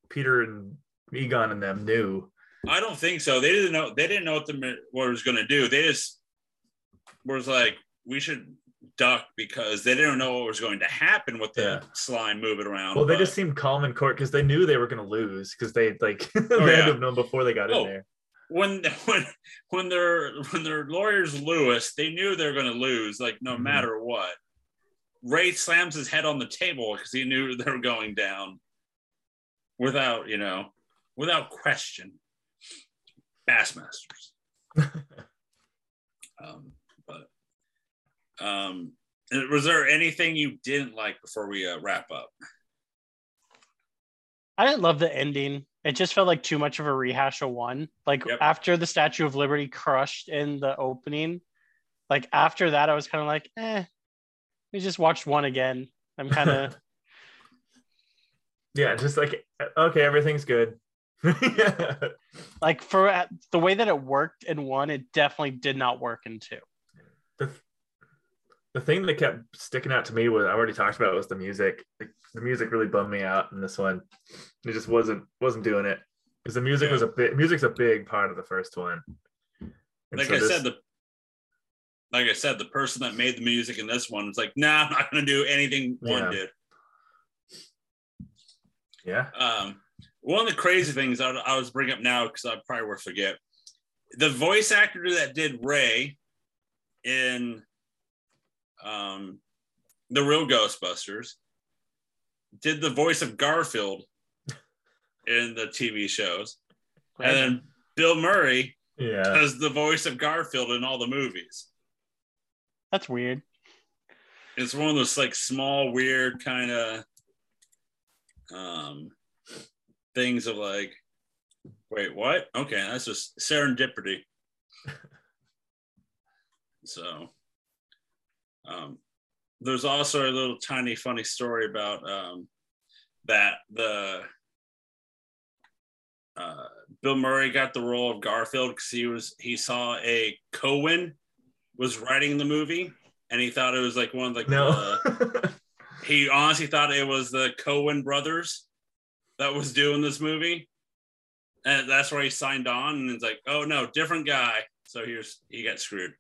C: peter and egon and them knew
A: I don't think so. They didn't know. They didn't know what the what it was going to do. They just was like, we should duck because they didn't know what was going to happen with the
C: Yeah.
A: slime moving around.
C: well they
A: but-
C: just seemed calm in court because they knew they were going to lose because they like <laughs> they
A: Oh,
C: had
A: yeah.
C: to have known before they got
A: Oh.
C: in there
A: when <laughs> when when their when their lawyers Louis, they knew they were going to lose, like no
C: Mhm.
A: matter what. Ray slams his head on the table because he knew they were going down, without you know, without question. Bassmasters. <laughs> um, but um, was there anything you didn't like before we uh, wrap up?
B: I didn't love the ending. It just felt like too much of a rehash of one. Like
A: Yep.
B: after the Statue of Liberty crushed in the opening, like after that, I was kind of like, eh, we just watched one again. I'm kind of <laughs>
C: yeah just like okay everything's good yeah. <laughs>
B: like for uh, the way that it worked in one, it definitely did not work in two.
C: the, the thing that kept sticking out to me was I already talked about was the music. Like, the music really bummed me out in this one. It just wasn't wasn't doing it because the music was a bit music's a big part of the first one. And
A: like
C: so
A: I
C: this-
A: said, the like I said, the person that made the music in this one was like, nah, I'm not gonna do anything one
C: Yeah.
A: did.
C: yeah,
A: Um, one of the crazy things I, I was bring up now because I probably will forget the voice actor that did Ray in um, the real Ghostbusters did the voice of Garfield in the TV shows, and then Bill Murray
C: yeah.
A: does the voice of Garfield in all the movies.
B: That's weird.
A: It's one of those like small, weird kind of um things of like, wait, what? Okay, that's just serendipity. <laughs> So, um, there's also a little tiny funny story about um, that the uh, Bill Murray got the role of Garfield because he was he saw a Cohen was writing the movie and he thought it was like one of the
C: No.
A: uh, he honestly thought it was the Coen brothers that was doing this movie. And that's where he signed on and it's like, oh no, different guy. So here's he got screwed.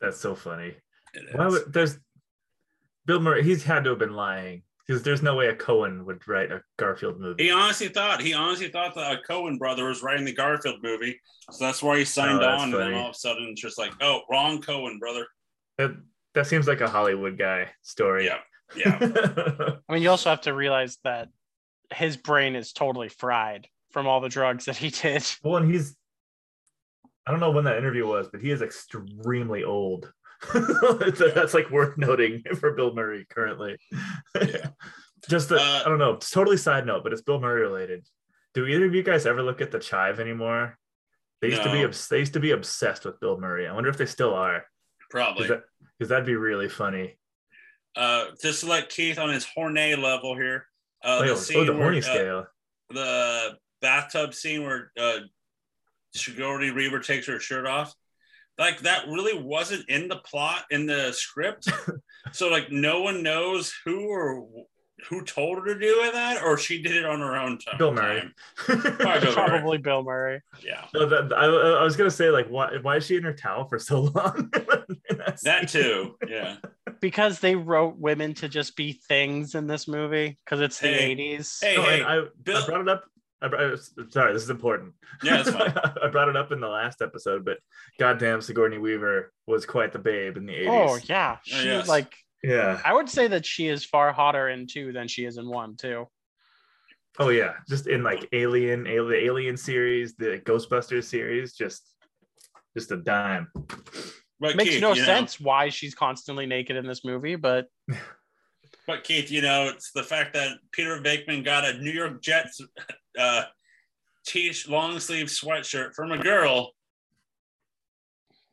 C: That's so funny.
A: It
C: Why would there's Bill Murray? He's had to have been lying because there's no way a Cohen would write a Garfield movie.
A: He honestly thought he honestly thought that a Cohen brother was writing the Garfield movie, so that's why he signed
C: Oh, that's
A: on. And then all of a sudden, it's just like, oh, wrong Cohen brother.
C: That that seems like a Hollywood guy story.
A: Yeah, yeah. <laughs>
B: I mean, you also have to realize that his brain is totally fried from all the drugs that he did. <laughs>
C: well, and he's I don't know when that interview was, but he is extremely old. <laughs> So That's like worth noting <laughs> for Bill Murray currently.
A: Yeah.
C: Just the,
A: Uh,
C: I don't know. It's totally side note, but it's Bill Murray related. Do either of you guys ever look at the Chive anymore? They used to be obs- they used to be obsessed with Bill Murray. I wonder if they still are.
A: Probably.
C: Because that, that'd be really funny.
A: uh, just to let Keith on his horny level here. Uh,
C: oh,
A: the
C: yeah, oh,
A: scene
C: the
A: where,
C: horny
A: uh,
C: scale.
A: the bathtub scene where uh, Sigourney Weaver takes her shirt off. Like that really wasn't in the plot in the script, <laughs> so like no one knows who or who told her to do that, or she did it on her own time.
C: Bill Murray.
A: Probably <laughs> Bill Murray.
B: Bill Murray.
A: Yeah,
C: No, that, I, I was gonna say like why why is she in her towel for so <laughs> long? In
A: that too. <laughs> Yeah,
B: Because they wrote women to just be things in this movie because it's the
A: Hey.
B: 80s.
A: Hey,
C: No,
A: hey,
C: I,
A: Bill-
C: I brought it up. I, brought- I sorry, this is important.
A: Yeah, it's fine.
C: I brought it up in the last episode, but goddamn, Sigourney Weaver was quite the babe in the eighties.
B: Oh, yeah. Oh, she
A: yes.
B: like
C: yeah.
B: I would say that she is far hotter in two than she is in one, too.
C: Oh yeah. Just in like Alien, Alien, the Alien series, the Ghostbusters series, just just a dime.
A: but
B: Makes
A: Keith,
B: no
A: you know-
B: sense why she's constantly naked in this movie, but <laughs>
A: But Keith, you know, it's the fact that Peter Venkman got a New York Jets <laughs> uh, t long sleeve sweatshirt from a girl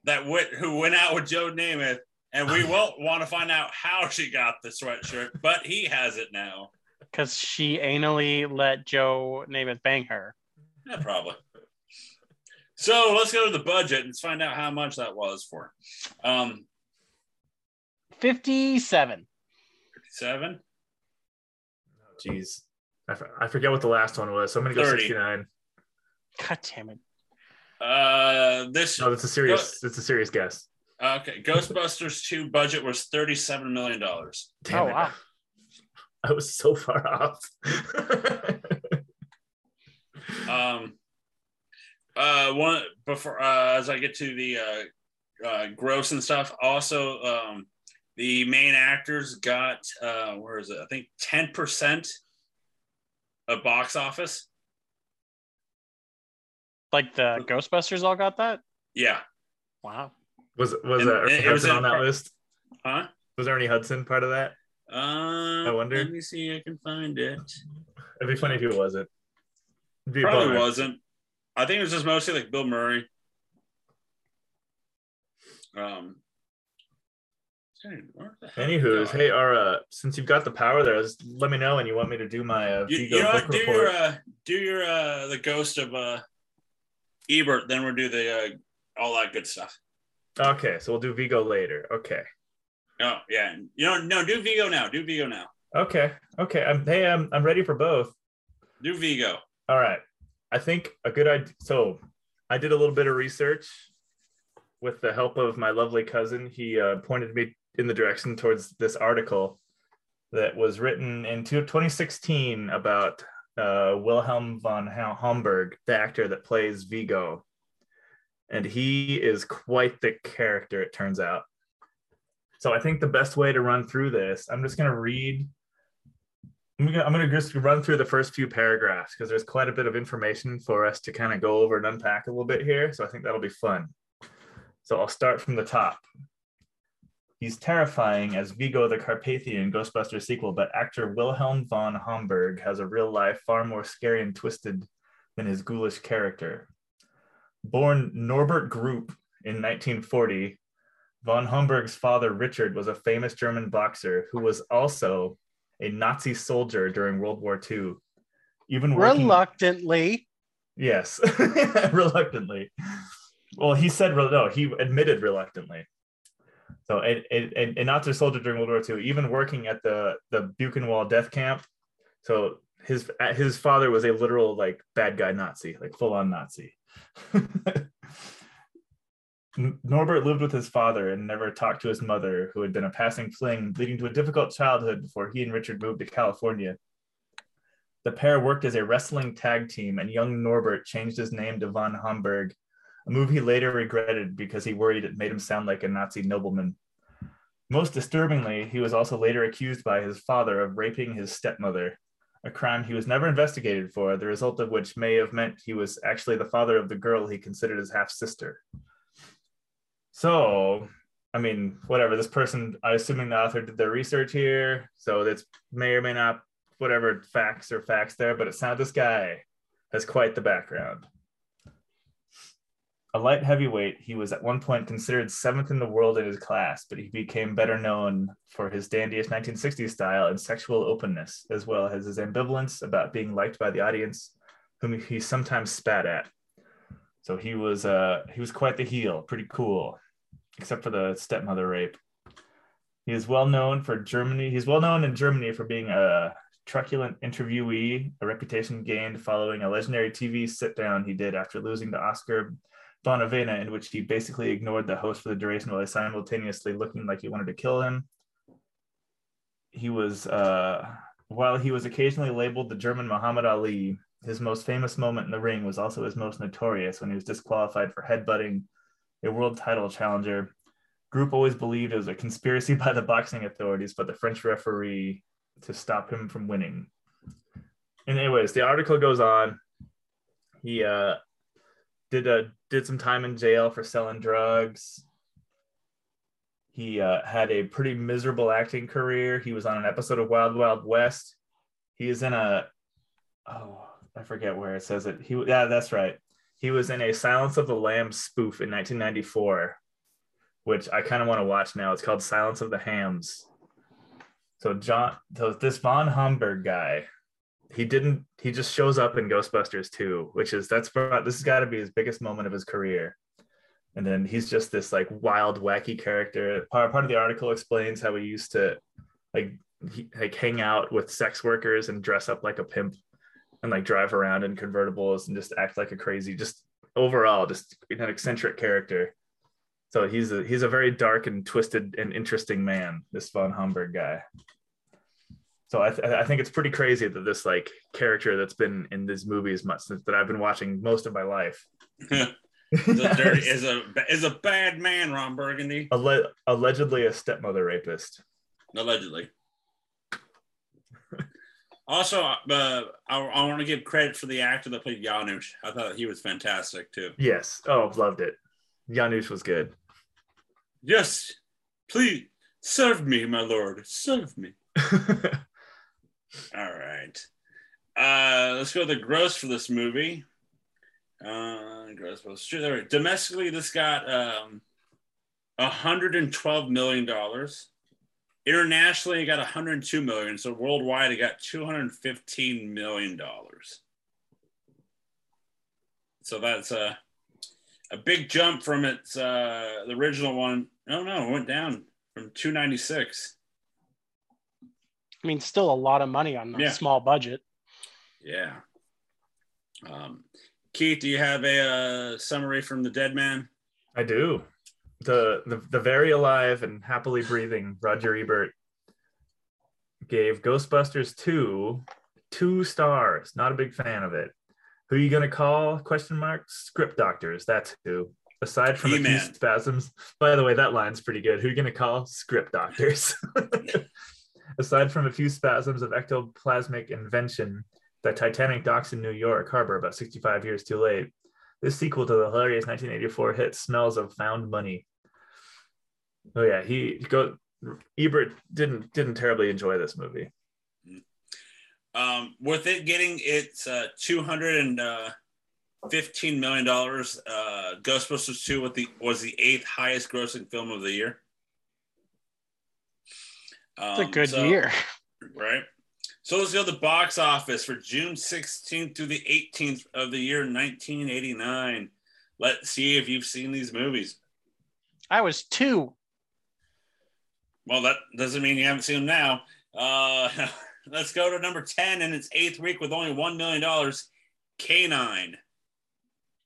A: that went who went out with Joe Namath, and we won't want to find out how she got the sweatshirt, but he has it now.
B: because she anally let Joe Namath bang her.
A: Yeah, probably. So let's go to the budget and find out how much that was for. Um,
B: 57.
A: seven.
C: Jeez. I, f- I forget what the last one was. So I'm gonna go
A: 30.
C: 69.
B: God damn it.
A: Uh, this
C: No, that's a serious. That's a serious guess.
A: Okay. Ghostbusters two budget was thirty seven million dollars.
C: Damn
B: Oh,
C: it.
B: wow. <laughs>
C: I was so far off. <laughs>
A: Um, uh, one before uh, as I get to the uh, uh, gross and stuff. Also, um, the main actors got uh, where is it? I think ten percent of box office.
B: Like the Ghostbusters all got that?
A: Yeah,
B: Wow.
C: Was was
A: And
C: uh,
A: it-
C: Ernie
A: was
C: Hudson on that
A: part-
C: list?
A: huh?
C: Was Ernie Hudson part of that?
A: Uh, I
C: wonder.
A: Let me see. I can find it.
C: It'd be funny if he wasn't. It'd be
A: Probably
C: bummer.
A: wasn't. I think it was just mostly like Bill Murray. Um.
C: Anywho's,
A: did I go?
C: hey, our uh, since you've got the power there, just let me know when you want me to do my uh,
A: you, you know? Do
C: report.
A: your uh, do your uh, the ghost of uh, Ebert. Then we'll do the uh, all that good stuff.
C: Okay, so we'll do Vigo later. Okay,
A: Oh yeah, you know no do Vigo now. Do Vigo now.
C: okay, okay. I'm, hey, I'm I'm ready for both.
A: Do Vigo.
C: All right. I think a good idea. So I did a little bit of research with the help of my lovely cousin. He uh, pointed me in the direction towards this article that was written in 2016 about uh, Wilhelm von Homburg, the actor that plays Vigo. And he is quite the character, it turns out. So I think the best way to run through this, I'm just going to read I'm gonna, just run through the first few paragraphs because there's quite a bit of information for us to kind of go over and unpack a little bit here. So I think that'll be fun. So I'll start from the top. He's terrifying as Vigo the Carpathian Ghostbusters sequel, but actor Wilhelm von Homburg has a real life far more scary and twisted than his ghoulish character. Born Norbert Grupp in 1940, von Homburg's father Richard was a famous German boxer who was also a Nazi soldier during World War II. Even working,
B: Reluctantly.
C: yes, <laughs> reluctantly. Well, he said no. He admitted reluctantly. So, a, a, a Nazi soldier during World War II, even working at the the Buchenwald death camp. So his his father was a literal like bad guy Nazi, like full on Nazi. <laughs> Norbert lived with his father and never talked to his mother, who had been a passing fling, leading to a difficult childhood before he and Richard moved to California. The pair worked as a wrestling tag team, and young Norbert changed his name to von Homburg, a move he later regretted because he worried it made him sound like a Nazi nobleman. Most disturbingly, he was also later accused by his father of raping his stepmother, a crime he was never investigated for, the result of which may have meant he was actually the father of the girl he considered his half sister. So, I mean, whatever. This person, I'm assuming the author did their research here, so that's may or may not whatever facts or facts there, but it sounds this guy has quite the background. A light heavyweight, he was at one point considered seventh in the world in his class, but he became better known for his dandyish 1960s style and sexual openness, as well as his ambivalence about being liked by the audience, whom he sometimes spat at. So he was uh he was quite the heel, pretty cool, except for the stepmother rape. He is well known for Germany. He's well known in Germany for being a truculent interviewee, a reputation gained following a legendary TV sit down he did after losing the Oscar Bonavena, in which he basically ignored the host for the duration while simultaneously looking like he wanted to kill him. He was, uh, while he was occasionally labeled the German Muhammad Ali, his most famous moment in the ring was also his most notorious when he was disqualified for headbutting a world title challenger. Grupp always believed it was a conspiracy <laughs> by the boxing authorities, but the French referee to stop him from winning. And anyways, the article goes on. He uh, did a did some time in jail for selling drugs. He uh, had a pretty miserable acting career. He was on an episode of Wild Wild West. He is in a oh I forget where it says it. He yeah that's right. He was in a Silence of the Lambs spoof in 1994, which I kind of want to watch now. It's called Silence of the Hams. So Jon, so this von Homburg guy, he didn't. He just shows up in Ghostbusters 2, which is that's this has got to be his biggest moment of his career. And then he's just this like wild, wacky character. Part part of the article explains how he used to like he, like hang out with sex workers and dress up like a pimp and like drive around in convertibles and just act like a crazy, just overall, just an eccentric character. So he's a he's a very dark and twisted and interesting man, this von Homburg guy. So I, th- I think it's pretty crazy that this like character that's been in these movies much since that I've been watching most of my life. <laughs> <laughs>
A: is a dirty is a is a bad man, Ron Burgundy.
C: Alle- allegedly a stepmother rapist.
A: Allegedly. also, uh, I, I want to give credit for the actor that played Janosz. I thought he was fantastic too.
C: Yes. Oh, I've loved it. Janosz was good.
A: Yes, please serve me, my lord. Serve me. <laughs> All right. Uh, let's go to the gross for this movie. Uh, gross. There- Domestically, this got um, 112 million dollars. Internationally, it got 102 million. So worldwide, it got 215 million dollars. So that's a a big jump from its uh, the original one. Oh no, it went down from 296.
B: I mean, still a lot of money on a
A: Yeah.
B: small budget.
A: Yeah. Um, Keith, do you have a uh, summary from the Dead Man?
C: I do. The, the the very alive and happily breathing Roger Ebert gave Ghostbusters 2 two stars. Not a big fan of it. Who are you gonna call? Question mark. Script doctors. That's who. Aside from a few
A: He-Man.
C: spasms. By the way, that line's pretty good. Who are you gonna call? Script doctors. <laughs> <laughs> Aside from a few spasms of ectoplasmic invention, the Titanic docks in New York Harbor about 65 years too late. This sequel to the hilarious 1984 hit smells of found money. Oh yeah, he go. Ebert didn't didn't terribly enjoy this movie.
A: Um, with it getting its uh, 200 and uh, fifteen million dollars. Uh, Ghostbusters Two with the was the eighth highest grossing film of the year.
B: It's a
A: Um,
B: good
A: so-
B: year.
A: right? So let's go to the box office for June 16th through the 18th of the year 1989. Let's see if you've seen these movies.
B: I was two.
A: Well, that doesn't mean you haven't seen them now. Uh, <laughs> let's go to number 10 in its eighth week with only $1 million. K9,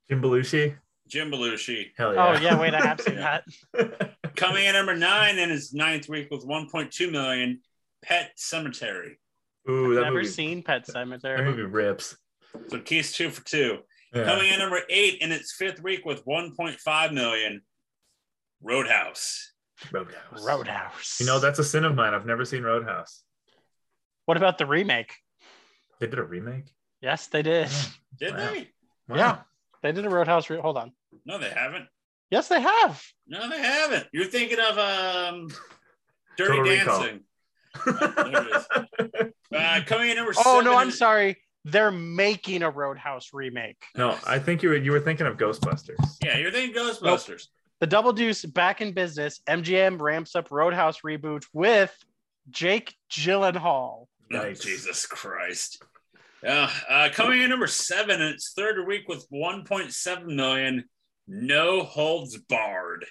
C: Jim Belushi.
A: Jim Belushi.
C: Hell yeah.
B: Oh yeah, wait, I have seen <laughs> that. <laughs>
A: Coming in number nine in its ninth week with 1.2 million. Pet Sematary.
C: Ooh, that
B: Never
C: movie.
B: seen Pet
C: Sematary.
B: That
C: movie rips.
A: So Keith's two for two.
C: Yeah.
A: Coming in number eight in its fifth week with 1.5 million. Roadhouse.
C: Roadhouse.
B: Roadhouse.
C: You know, that's a sin of mine. I've never seen Roadhouse.
B: What about the remake?
C: They did a remake.
B: Yes, they did.
A: Did
C: Wow.
A: they?
C: Wow.
B: Yeah. They did a Roadhouse. Re- Hold on.
A: No, they haven't.
B: Yes, they have.
A: No, they haven't. You're thinking of um, <laughs> Dirty
C: Total
A: Dancing. There it <laughs> Uh, coming in number
B: Oh
A: seven.
B: no, I'm
A: in-
B: sorry. They're making a Roadhouse remake.
C: no, I think you were you were thinking of Ghostbusters.
A: Yeah, you're thinking Ghostbusters.
B: The Double Deuce back in business. MGM ramps up Roadhouse reboot with Jake Gyllenhaal.
A: Oh, Jesus Christ. Yeah, uh, coming in number seven in its third week with 1.7 million. No holds barred.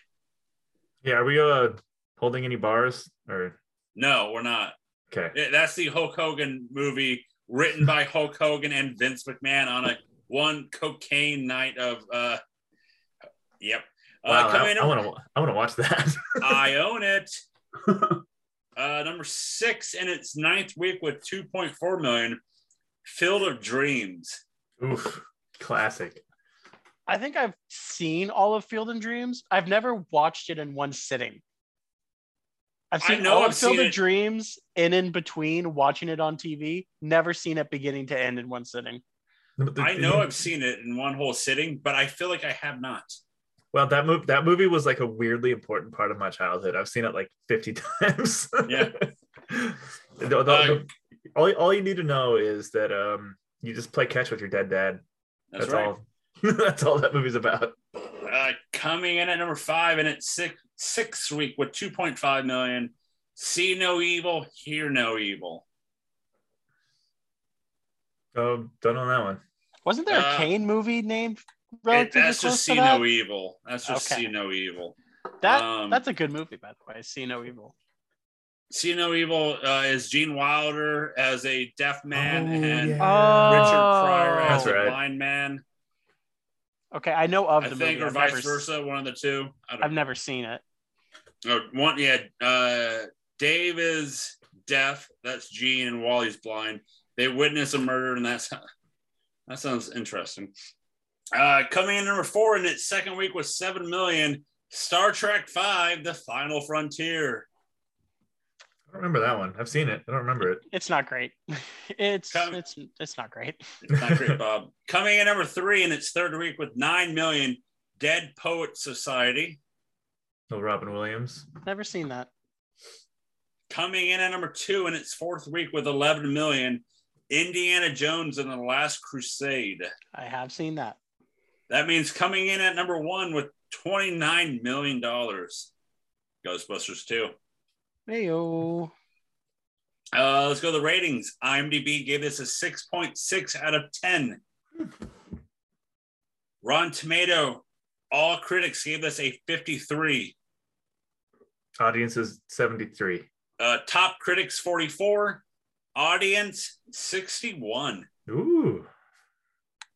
C: Yeah, are we uh holding any bars or
A: No, we're not.
C: okay?
A: That's the Hulk Hogan movie written by <laughs> Hulk Hogan and Vince McMahon on a one cocaine night of uh yep.
C: Wow,
A: uh, coming in
C: I want to I want to watch that. <laughs>
A: I own it. <laughs> Uh, number six in its ninth week with 2.4 million. Field of Dreams.
C: Oof, classic.
B: I think I've seen all of Field and Dreams. I've never watched it in one sitting. I've
A: I
B: seen
A: know
B: all
A: I've
B: of Field
A: seen
B: of
A: it.
B: Dreams in in between watching it on TV. Never seen it beginning to end in one sitting.
A: I know I've seen it in one whole sitting, but I feel like I have not.
C: Well, that movie that movie was like a weirdly important part of my childhood. I've seen it like 50 <laughs> times.
A: Yeah. <laughs>
C: The- the-
A: Uh,
C: the- all, all you need to know is that um you just play catch with your dead dad.
A: That's,
C: That's,
A: right.
C: all. <laughs> That's all that movie's about.
A: Uh, coming in at number five in its six, sixth week with 2.5 million. See no evil, hear no evil.
C: Oh, don't know that one.
B: Wasn't there
A: Uh,
B: a Kane movie named
A: It-
B: relatively
A: that's
B: close
A: just
B: to
A: see
B: that?
A: no evil. That's just
B: Okay.
A: see no evil.
B: That
A: um,
B: that's a good movie, by the way. See no evil.
A: See No Evil uh, is Gene Wilder as a deaf man
C: Oh,
A: and
C: yeah.
A: Richard Pryor as
C: That's
A: a
C: right.
A: blind man.
B: Okay, I know of
A: I
B: the
A: think,
B: movie.
A: or
B: I've
A: vice
B: never,
A: versa, one of the two. I don't
B: I've never seen it.
A: know. One, yeah. Uh, Dave is deaf. That's Gene, and Wally's blind. They witness a murder, and that's <laughs> that sounds interesting. Uh, coming in number four in its second week with seven million. Star Trek Five: The Final Frontier.
C: I don't remember that one. I've seen it. I don't remember it.
B: It's not great. <laughs> It's
A: Come-
B: it's it's not great.
A: It's not great, <laughs> Bob. Coming in number three in its third week with nine million, Dead Poet Society.
C: Oh, Robin Williams.
B: Never seen that.
A: Coming in at number two in its fourth week with 11 million, Indiana Jones and the Last Crusade.
B: I have seen that.
A: That means coming in at number one with 29 million dollars. Ghostbusters 2.
B: Heyo.
A: Uh, let's go to the ratings. IMDb gave this a 6.6 out of 10. Rotten Tomato, all critics gave this a 53.
C: Audience is 73.
A: Uh, top critics 44, audience 61.
C: Ooh.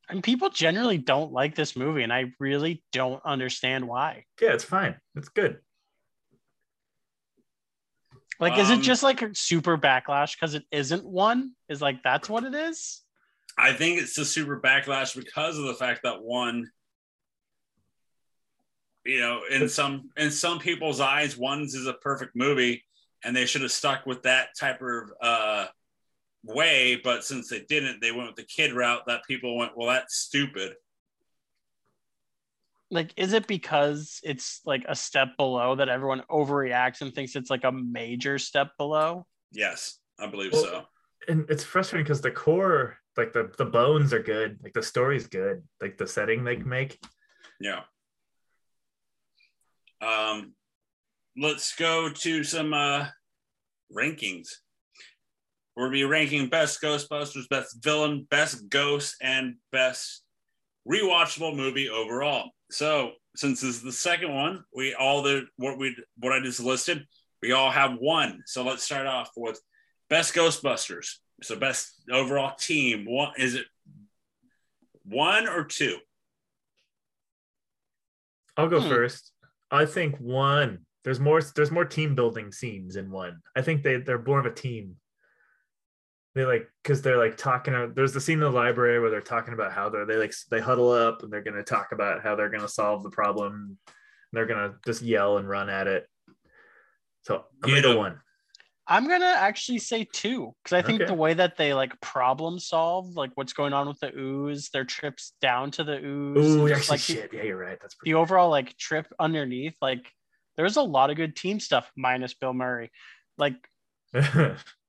B: And people generally don't like this movie, and I really don't understand why.
C: Yeah, it's fine. It's good.
B: Like, is it
A: Um,
B: just like a super backlash because it isn't one? Is like that's what it is?
A: I think it's the super backlash because of the fact that one, you know, in some in some people's eyes, one's is a perfect movie, and they should have stuck with that type of uh, way. But since they didn't, they went with the kid route. That people went, well, that's stupid.
B: Like, is it because it's like a step below that everyone overreacts and thinks it's like a major step below?
A: Yes, I believe
C: Well,
A: so.
C: And it's frustrating because the core like the the bones are good. Like the story's good. Like the setting they make.
A: Yeah. Um, let's go to some uh, rankings. We'll be ranking best Ghostbusters, best villain, best ghost, and best rewatchable movie overall. So, since this is the second one, we all the what we what I just listed, we all have one. So let's start off with best Ghostbusters. So best overall team. One is it one or two?
C: I'll go
B: Hmm.
C: first. I think one. There's more. There's more team building scenes in one. I think they they're more of a team. They like because they're like talking. There's the scene in the library where they're talking about how they're they like they huddle up and they're gonna talk about how they're gonna solve the problem. They're gonna just yell and run at it. So I'm gonna
A: Yeah.
C: go one.
B: I'm gonna actually say two because I think
C: Okay.
B: the way that they like problem solve, like what's going on with the ooze, their trips down to the ooze,
C: Ooh, actually,
B: just, like the-
C: shit. Yeah, you're right. That's
B: the
C: pretty.
B: overall like trip underneath, like there's a lot of good team stuff minus Bill Murray, like <laughs> <laughs>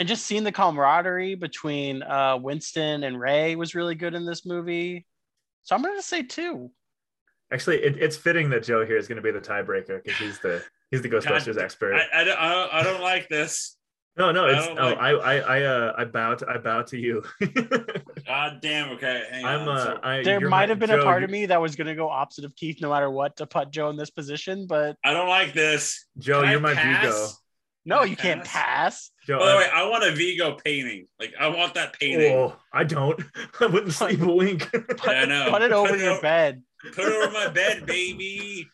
B: and just seeing the camaraderie between uh, Winston and Ray was really good in this movie. So I'm gonna say two.
C: actually, it, it's fitting that Joe here is gonna be the tiebreaker because he's the he's the <laughs> Ghostbusters expert.
A: I, I, don't- I, don't- I don't like this.
C: no, no,
A: I
C: it's
A: don't
C: oh,
A: like-
C: I I I uh I bow to I bow to you. <laughs>
A: God damn. Okay. Hang
C: I'm
A: on.
C: uh
A: So
C: I,
B: There might have been
C: Joe,
B: a part of me that was gonna go opposite of Keith no matter what to put Joe in this position, but
A: I don't like this.
C: Joe,
A: Can
C: you're my
A: pass?
C: Vigo.
B: No,
A: Can I
B: you can't
A: pass?
B: pass.
C: Joe,
A: By the way, I want a Vigo painting. Like I want that painting.
C: oh, I don't. <laughs> I wouldn't sleep a wink. <laughs>
B: Put,
A: I know.
B: put it over
A: Put it
B: your
A: over-
B: bed.
A: Put it over my <laughs> bed, baby.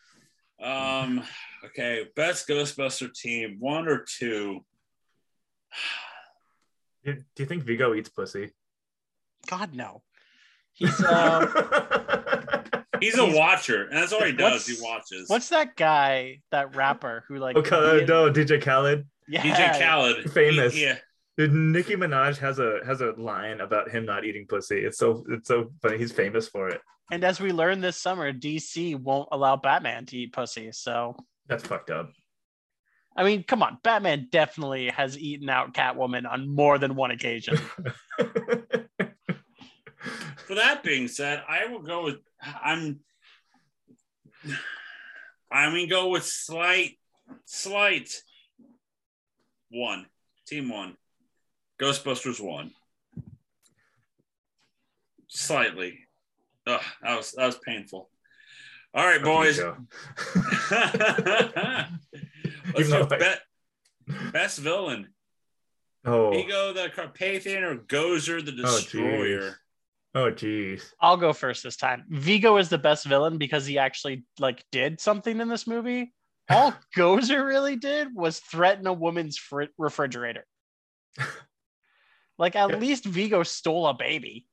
A: Um. Okay. Best Ghostbuster team. One or two.
C: do do you think Vigo eats pussy?
B: God no. He's um
A: He's a
B: He's-
A: watcher, and that's all he does. He watches.
B: what's that guy, that rapper who like
C: oh,
B: okay,
C: no, DJ Khaled.
B: yeah,
A: DJ Khaled?
C: Famous.
A: He- yeah.
C: Dude, Nicki Minaj has a has a line about him not eating pussy. It's so it's so funny. He's famous for it.
B: And as we learned this summer, DC won't allow Batman to eat pussy. So
C: That's fucked up.
B: I mean, come on, Batman definitely has eaten out Catwoman on more than one occasion. <laughs>
A: For that being said, I will go with I'm. I'm gonna go with slight, slight one. Team one. Ghostbusters one. Slightly. Ugh, that was that was painful. All right, boys. <laughs> Let's go
C: I-
A: bet, best villain.
C: oh,
A: Vigo the Carpathian or Gozer the
C: Oh,
A: Destroyer.
C: jeez. Oh, jeez.
B: I'll go first this time. Vigo is the best villain because he actually like did something in this movie. <laughs> All Gozer really did was threaten a woman's fr- refrigerator. <laughs> Like at
C: Yeah.
B: least Vigo stole a baby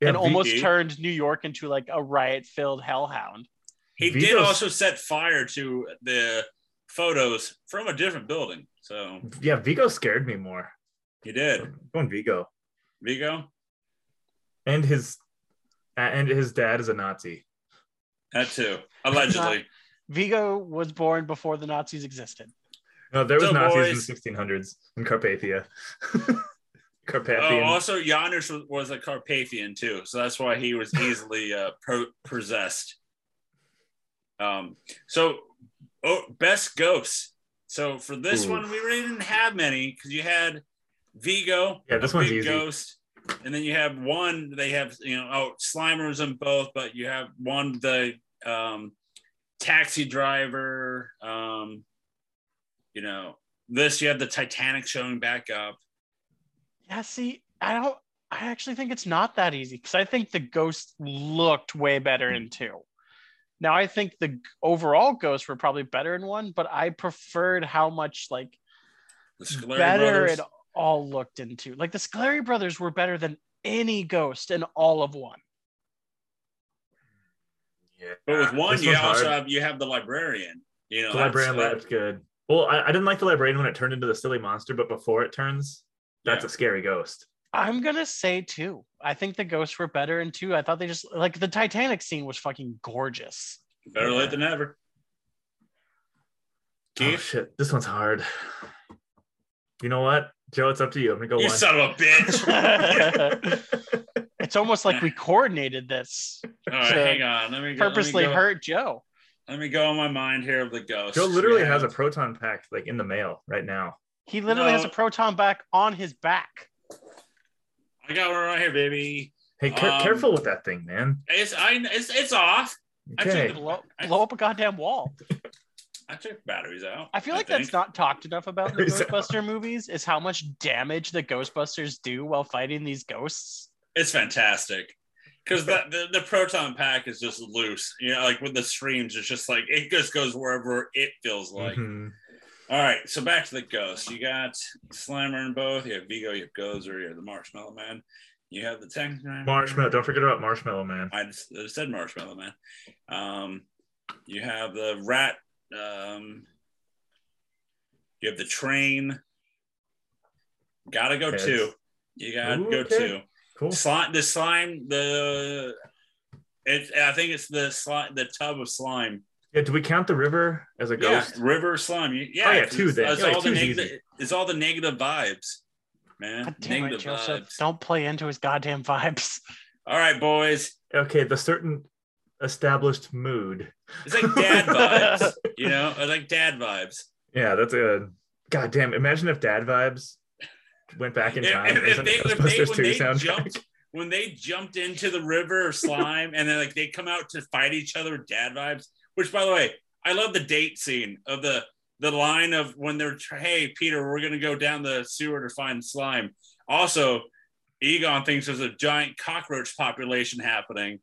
C: Yeah,
B: and
C: Vi-
B: almost
A: V-
B: turned New York into like a riot-filled hellhound.
A: He did also set fire to the photos from a different building. So
C: yeah, Vigo scared me more.
A: he did.
C: I'm going Vigo,
A: Vigo,
C: and his and his dad is a Nazi.
A: that too. Allegedly. <laughs>
B: Vigo was born before the Nazis existed.
C: No, there was
A: So,
C: Nazis
A: boys-
C: in the 1600s in Carpathia. <laughs>
A: oh,
C: Carpathian.
A: also Janosz was, was a Carpathian too, so that's why he was easily uh, pro- possessed. Um, so oh, best ghosts. So for this
C: Ooh.
A: one, we really didn't have many because you had Vigo,
C: Yeah, this
A: a
C: one's
A: big
C: easy.
A: ghost, and then you have one. They have you know oh Slimers in both, but you have one the um, taxi driver. Um, you know this. You have the Titanic showing back up.
B: Yeah, see, I don't. I actually think it's not that easy because I think the ghost looked way better in two. Now I think the overall ghosts were probably better in one, but I preferred how much like better
A: brothers.
B: it all looked into. Like the Scoleri brothers were better than any ghost in all of one.
C: yeah.
A: But with one,
C: This
A: you also
C: hard.
A: have you have the librarian. You know,
C: the
A: that's-
C: librarian
A: that-
C: looked good. Well, I, I didn't like the librarian when it turned into the silly monster, but before it turns, that's
A: Yeah.
C: a scary ghost.
B: I'm gonna say two. I think the ghosts were better in two. I thought they just like the Titanic scene was fucking gorgeous.
A: better late than never.
C: Oh shit, this one's hard. You know what? Joe, it's up to you. I'm gonna go
A: You
C: one.
A: son of a bitch. <laughs>
B: it's almost like we coordinated this.
A: All right,
B: So,
A: hang on. Let me go,
B: Purposely
A: let me go,
B: hurt Joe.
A: Let me go on my mind here of the ghost.
C: Joe literally
A: We
C: has a proton pack like in the mail right now.
B: He literally has a proton back on his back.
A: I got one right here, baby.
C: Hey, care-
A: Um,
C: careful with that thing, man.
A: It's I. It's, it's off. I took
C: Okay.
A: the-
B: Blow, blow up a goddamn wall.
A: I took batteries out.
B: I feel like
A: think.
B: that's not talked enough about in the <laughs>
C: Is that-
B: Ghostbuster movies is how much damage the Ghostbusters do while fighting these ghosts.
A: It's fantastic because the, the the proton pack is just loose. You know, like with the streams, it's just like it just goes wherever it feels like.
C: Mhm.
A: All right, so back to the ghost. You got Slimer in both. You have Vigo. You have Gozer. You have the Marshmallow Man. You have the Tech
C: Marshmallow. Don't forget about Marshmallow Man.
A: I just I said Marshmallow Man. Um, you have the rat. Um, you have the train. Gotta go
C: Heads.
A: two. You gotta
C: Ooh,
A: go
C: okay.
A: two.
C: Cool.
A: Slime. The slime. The. It. I think it's the slime. The tub of slime.
C: Yeah. Do we count the river as a ghost?
A: Yeah, river slime. Yeah,
C: Oh, yeah,
A: it's-
C: two then.
A: It's,
C: Yeah,
A: all the
C: two's
A: negative.
C: easy.
A: It's all the negative vibes, man.
B: God damn it,
A: negative
B: Joseph.
A: vibes.
B: Don't play into his goddamn vibes.
A: All right, boys.
C: Okay. The certain established mood.
A: It's like dad <laughs> vibes. You know, I like dad vibes.
C: Yeah, that's a god damn. Imagine if Dad Vibes went back in time.
A: if- if they- if they- when they
C: soundtrack.
A: jumped- When they jumped into the river slime and then like they come out to fight each other, with dad vibes. Which, by the way, I love the date scene of the the line of when they're hey Peter, we're gonna go down the sewer to find slime. Also, Egon thinks there's a giant cockroach population happening,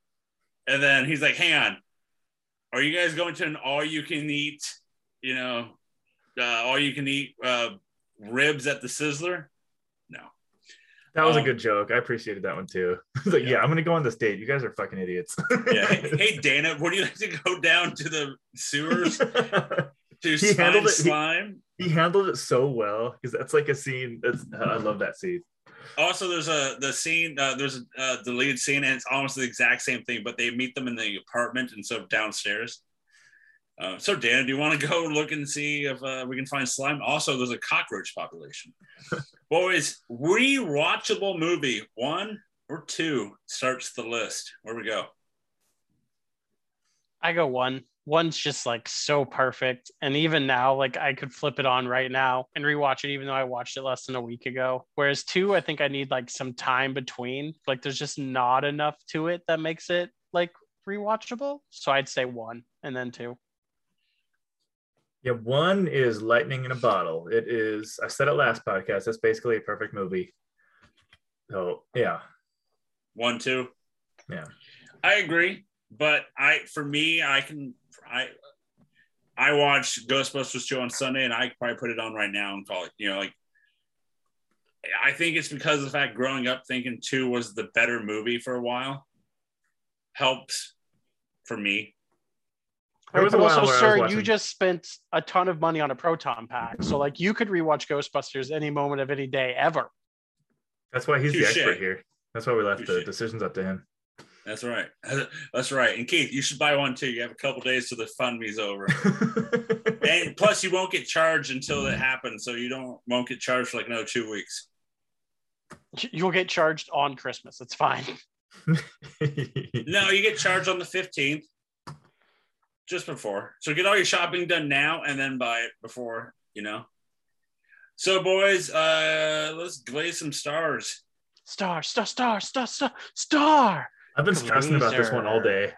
A: and then he's like, "Hang on, are you guys going to an all you can eat, you know, uh, all you can eat uh, ribs at the Sizzler?" No.
C: That was a
A: Um,
C: good joke. I appreciated that one too. <laughs> He's like,
A: Yeah.
C: yeah. I'm gonna go on this date. You guys are fucking idiots.
A: Yeah. Hey, <laughs> hey, Dana, would you like to go down to the sewers to
C: He handled it- he-
A: slime?
C: he handled it so well because that's like a scene. That's I love that scene.
A: Also, there's a the scene. Uh, there's a uh, deleted scene, and it's almost the exact same thing, but they meet them in the apartment instead of downstairs. Uh, so, Dan, do you want to go look and see if uh, we can find slime? Also, there's a cockroach population. <laughs> Boys, rewatchable movie one or two starts the list. Where we go?
B: I go one. One's just like so perfect. And even now, like I could flip it on right now and rewatch it, even though I watched it less than a week ago. Whereas two, I think I need like some time between. Like there's just not enough to it that makes it like rewatchable. So I'd say one and then two.
C: Yeah, one is lightning in a bottle. It is. I said it last podcast. That's basically a perfect movie. So yeah,
A: One, two.
C: Yeah.
A: I agree, but I for me, I can I I watch Ghostbusters two on Sunday, and I could probably put it on right now and call it. You know, like I think it's because of the fact growing up thinking two was the better movie for a while helps for me.
C: There was
B: but
C: a
B: also,
C: where I was
B: sir, you just spent a ton of money on a proton pack. So like you could rewatch Ghostbusters any moment of any day ever.
C: that's why he's the expert here. That's why we left the decisions up to him.
A: That's right. <laughs> That's right. And Keith, you should buy one too. You have a couple days till the fund me's over. <laughs> and plus you won't get charged until it happens so you don't won't get charged for like another two weeks
B: You'll get charged on Christmas. It's fine. <laughs>
A: no you get charged on the 15th just before so get all your shopping done now and then buy it before you know so boys uh let's glaze some stars
B: Star, star, star, star, star, star.
C: I've been stressing about this one all day.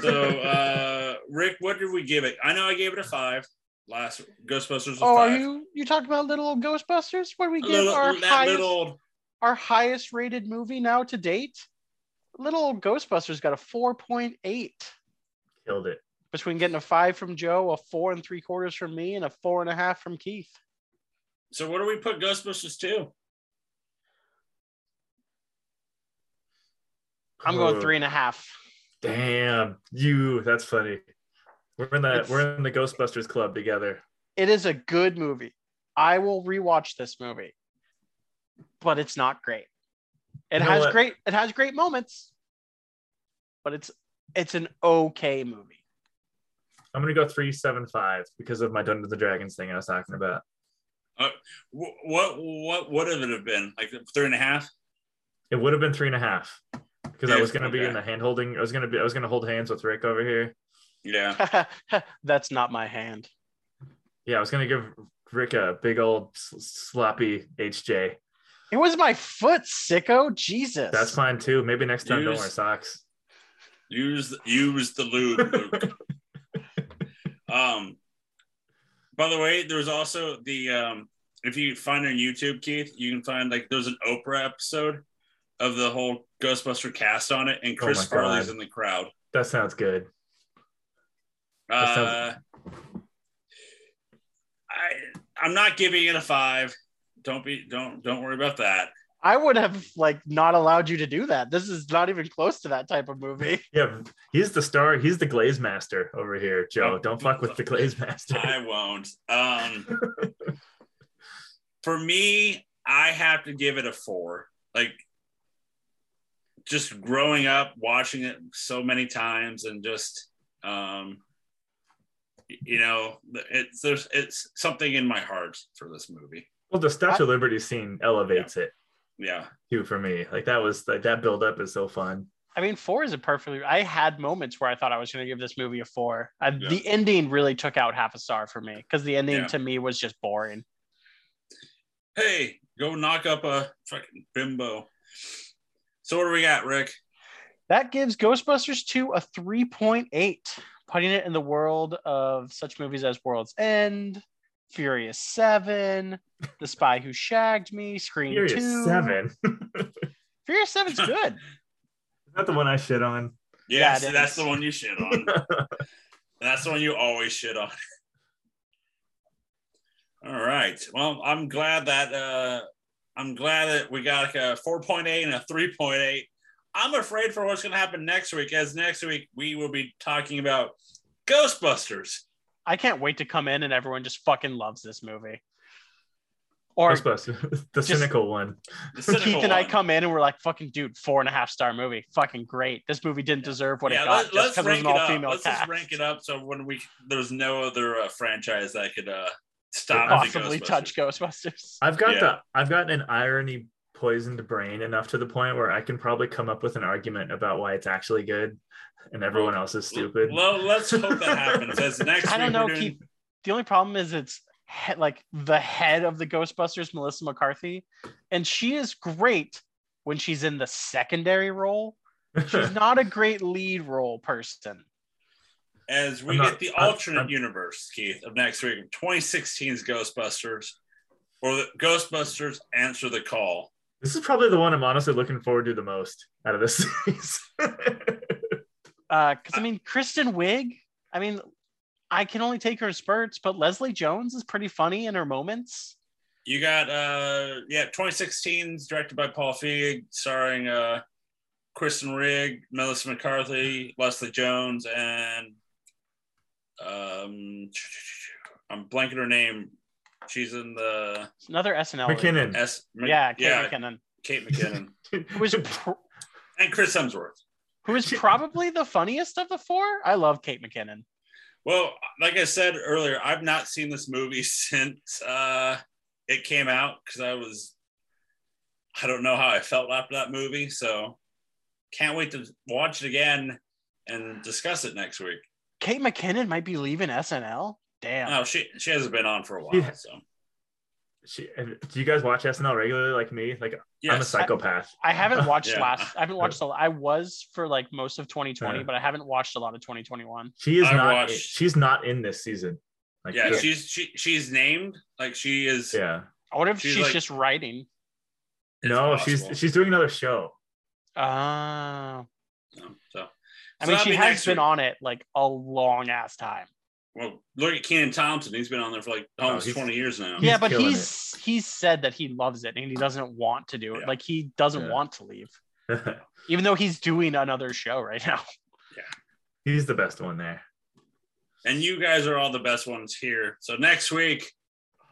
A: so <laughs> uh rick what did we give it i know i gave it a five last ghostbusters was
B: Oh, are
A: five.
B: you you talking about little Ghostbusters? What do we
A: A
B: give
A: little,
B: our highest
A: little
B: our highest rated movie now to date? Little Ghostbusters got a four point eight
C: Killed it.
B: between getting a five from Joe, a four and three quarters from me, and a four and a half from Keith.
A: so what do we put ghostbusters to
B: I'm going three and a half.
C: Damn, you. That's funny. We're in the
B: It's-
C: we're in the Ghostbusters club together.
B: It is a good movie. I will rewatch this movie, but it's not great. It
C: You know
B: has
C: what?
B: great it has great moments, but it's it's an okay movie.
C: I'm gonna go three seven five because of my Dungeons and Dragons thing I was talking about.
A: Uh, wh- What what would have it have been? Like three and a half?
C: It would have been three and a half because I was gonna be in the hand holding. I was gonna be. I was gonna hold hands with Rick over here.
A: Yeah. <laughs>
B: That's not my hand.
C: Yeah, I was gonna give Rick a big old sloppy HJ.
B: It was my foot, sicko. Jesus.
C: That's fine too. Maybe next time don't wear socks.
A: Use use the lube. Luke. <laughs> um. By the way, there's also the um. If you find on YouTube, Keith, you can find like there's an Oprah episode of the whole Ghostbuster cast on it, and
C: Oh
A: Chris
C: my
A: Farley's
C: God.
A: in the crowd.
C: That sounds good. That
A: Uh,
C: sounds-
A: I I'm not giving it a five. Don't be don't don't worry about that.
B: I would have like not allowed you to do that. This is not even close to that type of movie. <laughs>
C: Yeah, he's the star. He's the glaze master over here, Joe.
A: Oh.
C: Don't fuck with the glaze master.
A: I won't. Um, <laughs> for me, I have to give it a four. Like, just growing up, watching it so many times, and just, um, you know, it's there's it's something in my heart for this movie.
C: Well, the Statue of Liberty scene elevates it
A: Yeah,
C: too for me. Like that was like that build up is so fun.
B: I mean, four is a perfectly. I had moments where I thought I was going to give this movie a four. I,
A: Yeah.
B: The ending really took out half a star for me because the ending
A: Yeah.
B: to me was just boring.
A: hey, go knock up a fucking bimbo. So what do we got, Rick?
B: That gives Ghostbusters 2 a 3.8, putting it in the world of such movies as World's End, Furious 7, The Spy Who Shagged Me, Scream
C: Furious
B: 2.
C: Seven. <laughs>
B: Furious 7's <laughs> good.
C: Is that the one I shit on?
A: Yeah,
B: Yeah,
A: see, that's the one you shit on. <laughs> That's the one you always shit on. All right. Well, I'm glad that uh I'm glad that we got like a 4.8 and a 3.8. I'm afraid for what's gonna happen next week, as next week we will be talking about Ghostbusters.
B: I can't wait to come in and everyone just fucking loves this movie. Or
C: Ghostbusters, <laughs> the cynical one.
A: The cynical
B: Keith and I come in and we're like, fucking dude, four and a half star movie. Fucking great. This movie didn't deserve what
A: yeah,
B: it got
A: let,
B: just
A: us
B: because it was
A: rank
B: an
A: it
B: all
A: up.
B: female
A: Let's
B: cast.
A: just rank it up so when we there's no other uh, franchise that could uh stop
B: Possibly
A: Ghostbusters.
B: touch Ghostbusters.
C: I've got
A: Yeah.
C: the I've got an irony poisoned brain enough to the point where I can probably come up with an argument about why it's actually good, and everyone else is stupid.
A: Well, let's hope that happens. As <laughs> next
B: I don't know,
A: we're doing,
B: Keith. The only problem is it's he- like the head of the Ghostbusters, Melissa McCarthy, and she is great when she's in the secondary role. She's <laughs> not a great lead role person.
A: As we
C: I'm
A: get
C: not-
A: the
C: I'm-
A: alternate
C: I'm-
A: universe, Keith, of next week, 2016's Ghostbusters, or the Ghostbusters Answer the Call.
C: this is probably the one I'm honestly looking forward to the most out of this series. <laughs>
B: Uh, because I mean, Kristen Wiig. I mean, I can only take her in spurts, but Leslie Jones is pretty funny in her moments.
A: You got, uh, yeah, 2016's directed by Paul Feig, starring uh, Kristen Wiig, Melissa McCarthy, Leslie Jones, and um, I'm blanking her name. She's in the
B: Another SNL. lead.
C: McKinnon.
A: S.
B: Yeah, Kate
A: yeah,
B: McKinnon.
A: Kate McKinnon, <laughs>
B: Who was <laughs> pr-
A: and Chris Hemsworth.
B: who is probably the funniest of the four. I love Kate McKinnon.
A: Well, like I said earlier, I've not seen this movie <laughs> since uh, it came out because I was, I don't know how I felt after that movie. So can't wait to watch it again and discuss it next week.
B: Kate McKinnon might be leaving SNL. Damn.
A: No, she she hasn't been on for a while.
C: Yeah.
A: So
C: She, do you guys watch SNL regularly like me? Like I'm a psychopath.
B: I haven't watched
A: Yeah.
B: last. I haven't watched a. I was for like most of 2020,
C: Yeah.
B: but I haven't watched a lot of 2021.
C: She is
A: I
C: not.
A: watched-
C: She's not in this season. Like
A: yeah, she's she she's named like she is.
C: yeah.
B: I wonder if
A: She's
B: she's,
A: like-
B: just writing.
C: No,
A: possible.
C: she's she's doing another show.
B: Uh,
A: so
B: I
A: So
B: mean, she
A: be
B: has been
A: week.
B: on it like a long ass time.
A: well, look at Kenan Thompson. He's been on there for like almost
C: he's-
A: twenty years now.
C: He's
B: yeah, but
C: killing
B: he's he's said that he loves it and he doesn't want to do it.
A: Yeah.
B: Like he doesn't
C: Yeah.
B: want to leave, <laughs> even though he's doing another show right now. Yeah.
C: He's the best one there.
A: And you guys are all the best ones here. So next week,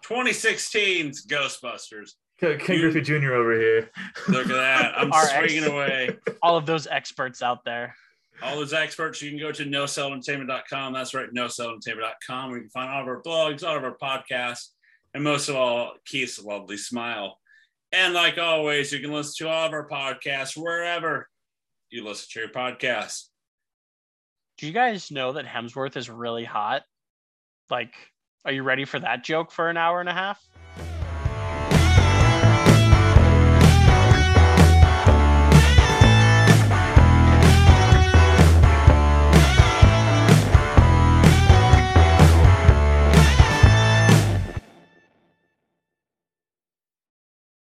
A: 2016's Ghostbusters.
C: Ken Ken Griffey Jr. over here.
A: Look at that. I'm swinging
B: ex-
A: away. <laughs>
B: All of those experts out there.
A: All those experts, you can go to nocellentertainment.com. That's right, nocellentertainment.com. We can find all of our blogs, all of our podcasts. and most of all, Keith's lovely smile. And like always, you can listen to all of our podcasts wherever you listen to your podcast.
B: Do you guys know that Hemsworth is really hot? Like, are you ready for that joke for an hour and a half?